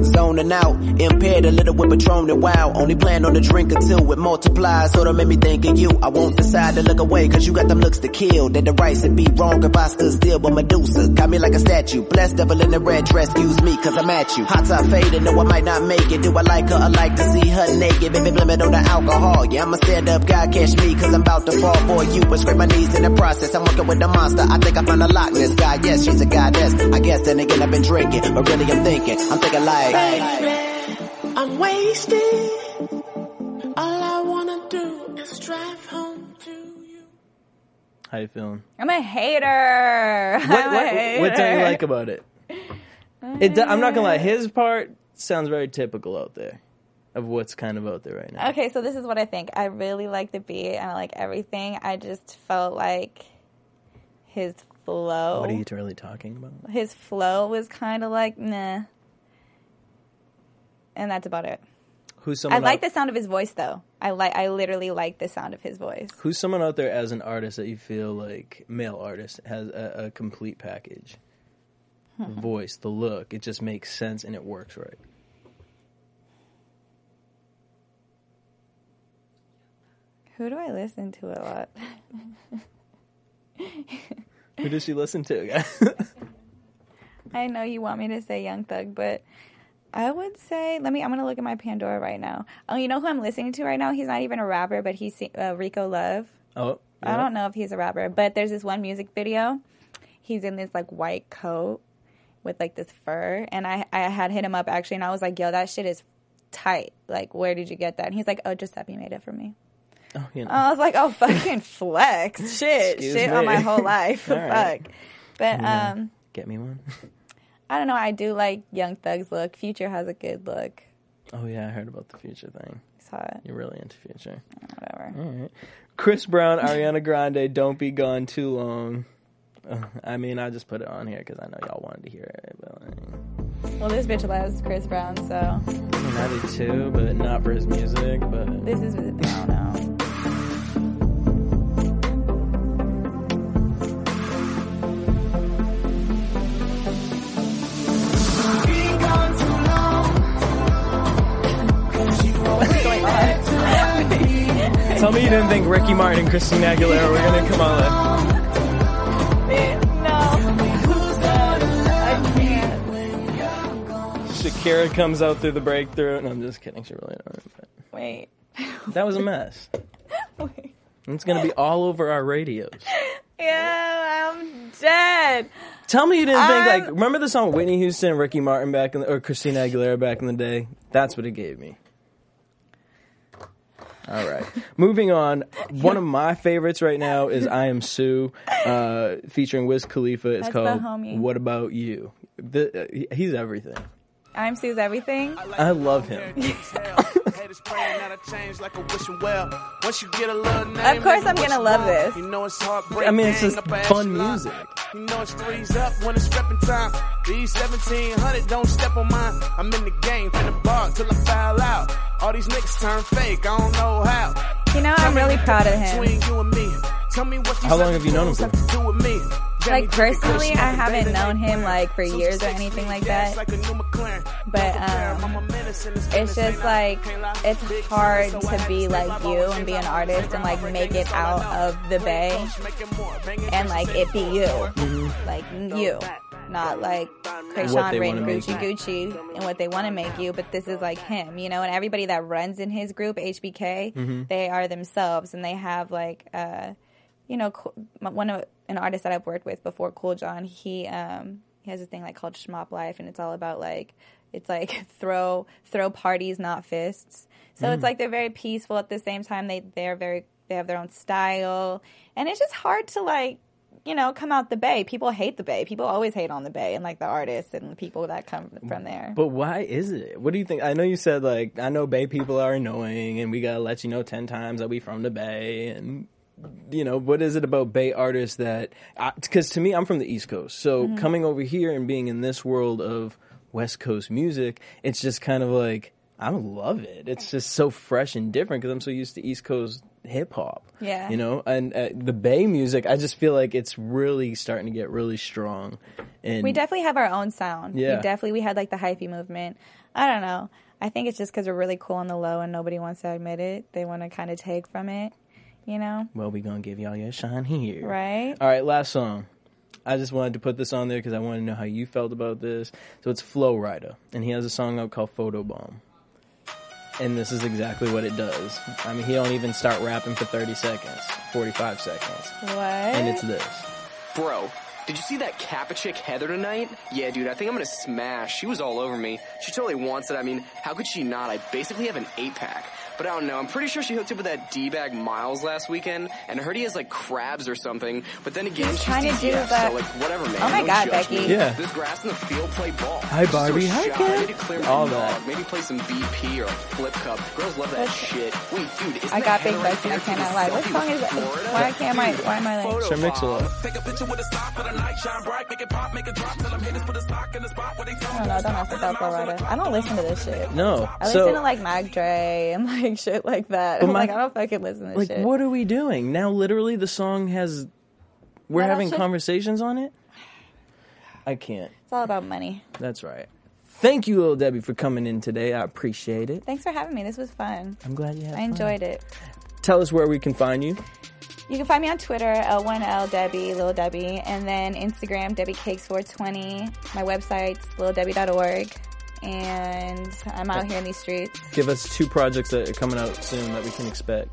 [SPEAKER 9] Zoning out, impaired a little with Patron and wow. Only plan on the drink until it multiplies. So don't me think of you. I won't decide to look away, cause you got them looks to kill. That the rights would be wrong if I stood still, but Medusa got me like a statue. Blessed devil in the red dress, excuse me, cause I'm at you. Hot top faded, no, I might not make it. Do I like her? I like to see her naked. Baby, blame it on the alcohol. Yeah, I'ma stand up God catch me, cause I'm about to fall for you. But scrape my knees in the process. I'm working with the monster. I think I found a Loch Ness guy. Yes, she's a goddess. I guess then again, I've been drinking, but really I'm thinking. I'm thinking like,
[SPEAKER 10] I'm wasted. All I wanna do is drive home to you.
[SPEAKER 4] How you feeling?
[SPEAKER 3] I'm a hater.
[SPEAKER 4] What,
[SPEAKER 3] I'm
[SPEAKER 4] what,
[SPEAKER 3] hater.
[SPEAKER 4] what don't you like about it? It. I'm not gonna lie. His part sounds very typical out there, of what's kind of out there right now.
[SPEAKER 3] Okay, so this is what I think. I really like the beat and I like everything. I just felt like his flow.
[SPEAKER 4] What are you really talking about?
[SPEAKER 3] his flow was kind of like nah, and that's about it.
[SPEAKER 4] Who's
[SPEAKER 3] I
[SPEAKER 4] someone?
[SPEAKER 3] like
[SPEAKER 4] out,
[SPEAKER 3] the sound of his voice though. I like. I literally like the sound of his voice.
[SPEAKER 4] Who's someone out there as an artist that you feel like male artist has a, a complete package?
[SPEAKER 3] Hmm.
[SPEAKER 4] Voice, the look, it just makes sense and it works right.
[SPEAKER 3] Who do I listen to a lot?
[SPEAKER 4] Who does she listen to?
[SPEAKER 3] I know you want me to say Young Thug, but I would say let me. I'm gonna look at my Pandora right now. Oh, you know who I'm listening to right now? He's not even a rapper, but he's uh, Rico Love.
[SPEAKER 4] oh,
[SPEAKER 3] I don't know if he's a rapper, but there's this one music video. He's in this like white coat with like this fur, and I I had hit him up actually, and I was like, "Yo, that shit is tight. Like, where did you get that?" And he's like, "Oh, Giuseppe made it for me."
[SPEAKER 4] Oh, you know.
[SPEAKER 3] I was like, "Oh, fucking flex, shit,
[SPEAKER 4] Excuse
[SPEAKER 3] shit on my whole life,
[SPEAKER 4] All right.
[SPEAKER 3] fuck." But um,
[SPEAKER 4] Get me one.
[SPEAKER 3] I don't know. I do like Young Thug's look. Future has a good look.
[SPEAKER 4] Oh yeah, I heard about the future thing.
[SPEAKER 3] It's hot.
[SPEAKER 4] You're really into future.
[SPEAKER 3] Whatever.
[SPEAKER 4] All right. Chris Brown, Ariana Grande, "Don't Be Gone Too Long." Uh, I mean, I just put it on here because I know y'all wanted to hear it. But like,
[SPEAKER 3] Well, this bitch loves Chris Brown, so
[SPEAKER 4] I mean, I do too, but not for his music. But
[SPEAKER 3] this is I don't know.
[SPEAKER 4] Tell me you didn't think Ricky Martin and Christina Aguilera were gonna come on. Shakira comes out through the breakthrough, and I'm just kidding. She really don't.
[SPEAKER 3] Wait.
[SPEAKER 4] that was a mess. It's gonna be all over our radios.
[SPEAKER 3] Yeah, I'm dead.
[SPEAKER 4] Tell me you didn't think
[SPEAKER 3] I'm-
[SPEAKER 4] like remember the song Whitney Houston, Ricky Martin back in the, or Christina Aguilera back in the day. That's what it gave me. All right, moving on. One of my favorites right now is "IAMSU," uh, featuring Wiz Khalifa. It's
[SPEAKER 3] That's the
[SPEAKER 4] called
[SPEAKER 3] homie.
[SPEAKER 4] "What About You." The, uh, he- he's everything.
[SPEAKER 3] I'm Sue's everything.
[SPEAKER 4] I love him.
[SPEAKER 3] Of course, I'm gonna love this.
[SPEAKER 10] You know it's hard
[SPEAKER 4] I mean, it's just fun music.
[SPEAKER 10] You know it's threes up when it's repping time. These 1700 don't step on mine. I'm in the game, finna bar till I foul out. All these niggas turn fake, I don't know how.
[SPEAKER 3] You know, I'm really proud of him.
[SPEAKER 10] Between you and me. Tell me what these
[SPEAKER 4] How long have you known him for?
[SPEAKER 10] Have to do with me.
[SPEAKER 3] Like personally, I haven't known him like for years or anything like that. But um, it's just like it's hard to be like you and be an artist and like make it out of the bay and like it be you, like you, not like
[SPEAKER 4] What
[SPEAKER 3] Kreayshawn
[SPEAKER 4] they
[SPEAKER 3] written
[SPEAKER 4] make.
[SPEAKER 3] Gucci Gucci and what they want to make you. But this is like him, you know. And everybody that runs in his group, HBK, they are themselves and they have like. uh you know, one of an artist that I've worked with before, Kool John. He um he has a thing like called Schmop Life, and it's all about like it's like throw throw parties, not fists. So it's like they're very peaceful at the same time. They they're very they have their own style, and it's just hard to like you know come out the bay. People hate the bay. People always hate on the bay, and like the artists and the people that come from there.
[SPEAKER 4] But why is it? What do you think? I know you said like I know Bay people are annoying, and we gotta let you know ten times that we from the Bay, and you know what is it about Bay artists that? Because to me, I'm from the East Coast, so
[SPEAKER 3] Mm-hmm.
[SPEAKER 4] coming over here and being in this world of West Coast music, it's just kind of like I love it. It's just so fresh and different because I'm so used to East Coast hip hop.
[SPEAKER 3] Yeah.
[SPEAKER 4] you know, and uh, the Bay music, I just feel like it's really starting to get really strong. And
[SPEAKER 3] We definitely have our own sound.
[SPEAKER 4] Yeah.
[SPEAKER 3] We definitely we had like the hyphy movement. I don't know. I think it's just because we're really cool on the low and nobody wants to admit it. They want to kind of take from it, you know?
[SPEAKER 4] well, we gonna give y'all your shine here,
[SPEAKER 3] Right?
[SPEAKER 4] All right, last song. I just wanted to put this on there because I wanted to know how you felt about this. So it's Flo Rida, and he has a song out called Photobomb. And this is exactly what it does. I mean, he don't even start rapping for 30 seconds, 45 seconds.
[SPEAKER 3] What?
[SPEAKER 4] And it's this.
[SPEAKER 11] Bro, did you see that Kappa chick Heather tonight? Yeah, dude, I think I'm gonna smash. She was all over me. She totally wants it. I mean, how could she not? I basically have an eight pack. But I don't know. I'm pretty sure she hooked up with that D-bag Miles last weekend, and I heard he has like crabs or something. But then again,
[SPEAKER 3] He's
[SPEAKER 11] she's
[SPEAKER 3] trying to do
[SPEAKER 11] DTF,
[SPEAKER 3] that-
[SPEAKER 11] so like whatever, man.
[SPEAKER 3] Oh my
[SPEAKER 11] Don't
[SPEAKER 3] God,
[SPEAKER 11] judge
[SPEAKER 3] Becky.
[SPEAKER 11] me.
[SPEAKER 4] Yeah.
[SPEAKER 11] There's grass in the field. Play ball.
[SPEAKER 4] Hi, Barbie.
[SPEAKER 11] So
[SPEAKER 4] Hi,
[SPEAKER 11] shy.
[SPEAKER 4] kid.
[SPEAKER 11] I need to clear
[SPEAKER 4] All that.
[SPEAKER 11] Maybe play some BP or flip cup. Girls love that
[SPEAKER 3] What's-
[SPEAKER 11] shit. Wait, dude, isn't
[SPEAKER 3] I got big
[SPEAKER 11] Heather right
[SPEAKER 3] bucks and I
[SPEAKER 11] there
[SPEAKER 3] cannot lie. What
[SPEAKER 11] selfie
[SPEAKER 3] song
[SPEAKER 11] with
[SPEAKER 3] is that? Why can't I? Why am I like?
[SPEAKER 4] Sure, mix a lot.
[SPEAKER 3] I don't know. Don't ask about Flo Rida. I don't listen to this shit.
[SPEAKER 4] No.
[SPEAKER 3] I
[SPEAKER 4] so,
[SPEAKER 3] listen to like Mac Dre and like shit like that.
[SPEAKER 4] But
[SPEAKER 3] I'm
[SPEAKER 4] my-
[SPEAKER 3] like, I don't fucking listen to
[SPEAKER 4] like,
[SPEAKER 3] shit.
[SPEAKER 4] Like, what are we doing? Now, literally, the song has. We're
[SPEAKER 3] No,
[SPEAKER 4] having
[SPEAKER 3] shit-
[SPEAKER 4] conversations on it? I can't.
[SPEAKER 3] It's all about money.
[SPEAKER 4] That's right. Thank you, Little Debbie, for coming in today. I appreciate it.
[SPEAKER 3] Thanks for having me. This was fun.
[SPEAKER 4] I'm glad you had
[SPEAKER 3] I
[SPEAKER 4] fun.
[SPEAKER 3] enjoyed it.
[SPEAKER 4] Tell us where we can find you.
[SPEAKER 3] You can find me on Twitter, L1L Debbie, Lil Debbie, and then Instagram, Debbie Cakes 420. My website's lildebbie.org. And I'm out here in these streets.
[SPEAKER 4] Give us two projects that are coming out soon that we can expect.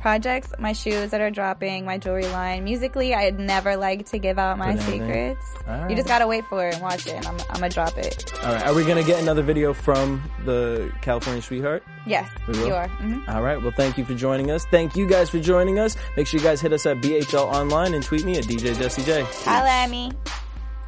[SPEAKER 3] Projects, my shoes that are dropping, my jewelry line. Musically, I'd never like to give out my secrets.
[SPEAKER 4] Right.
[SPEAKER 3] You just gotta wait for it and watch it, and I'm, I'm gonna drop it.
[SPEAKER 4] All right. Are we to get another video from the California Sweetheart?
[SPEAKER 3] Yes,
[SPEAKER 4] We will?
[SPEAKER 3] you are. hmm
[SPEAKER 4] All right. Well, thank you for joining us. Thank you guys for joining us. Make sure you guys hit us at BHL Online and tweet me at DJ Jesse J.
[SPEAKER 3] Holla at me.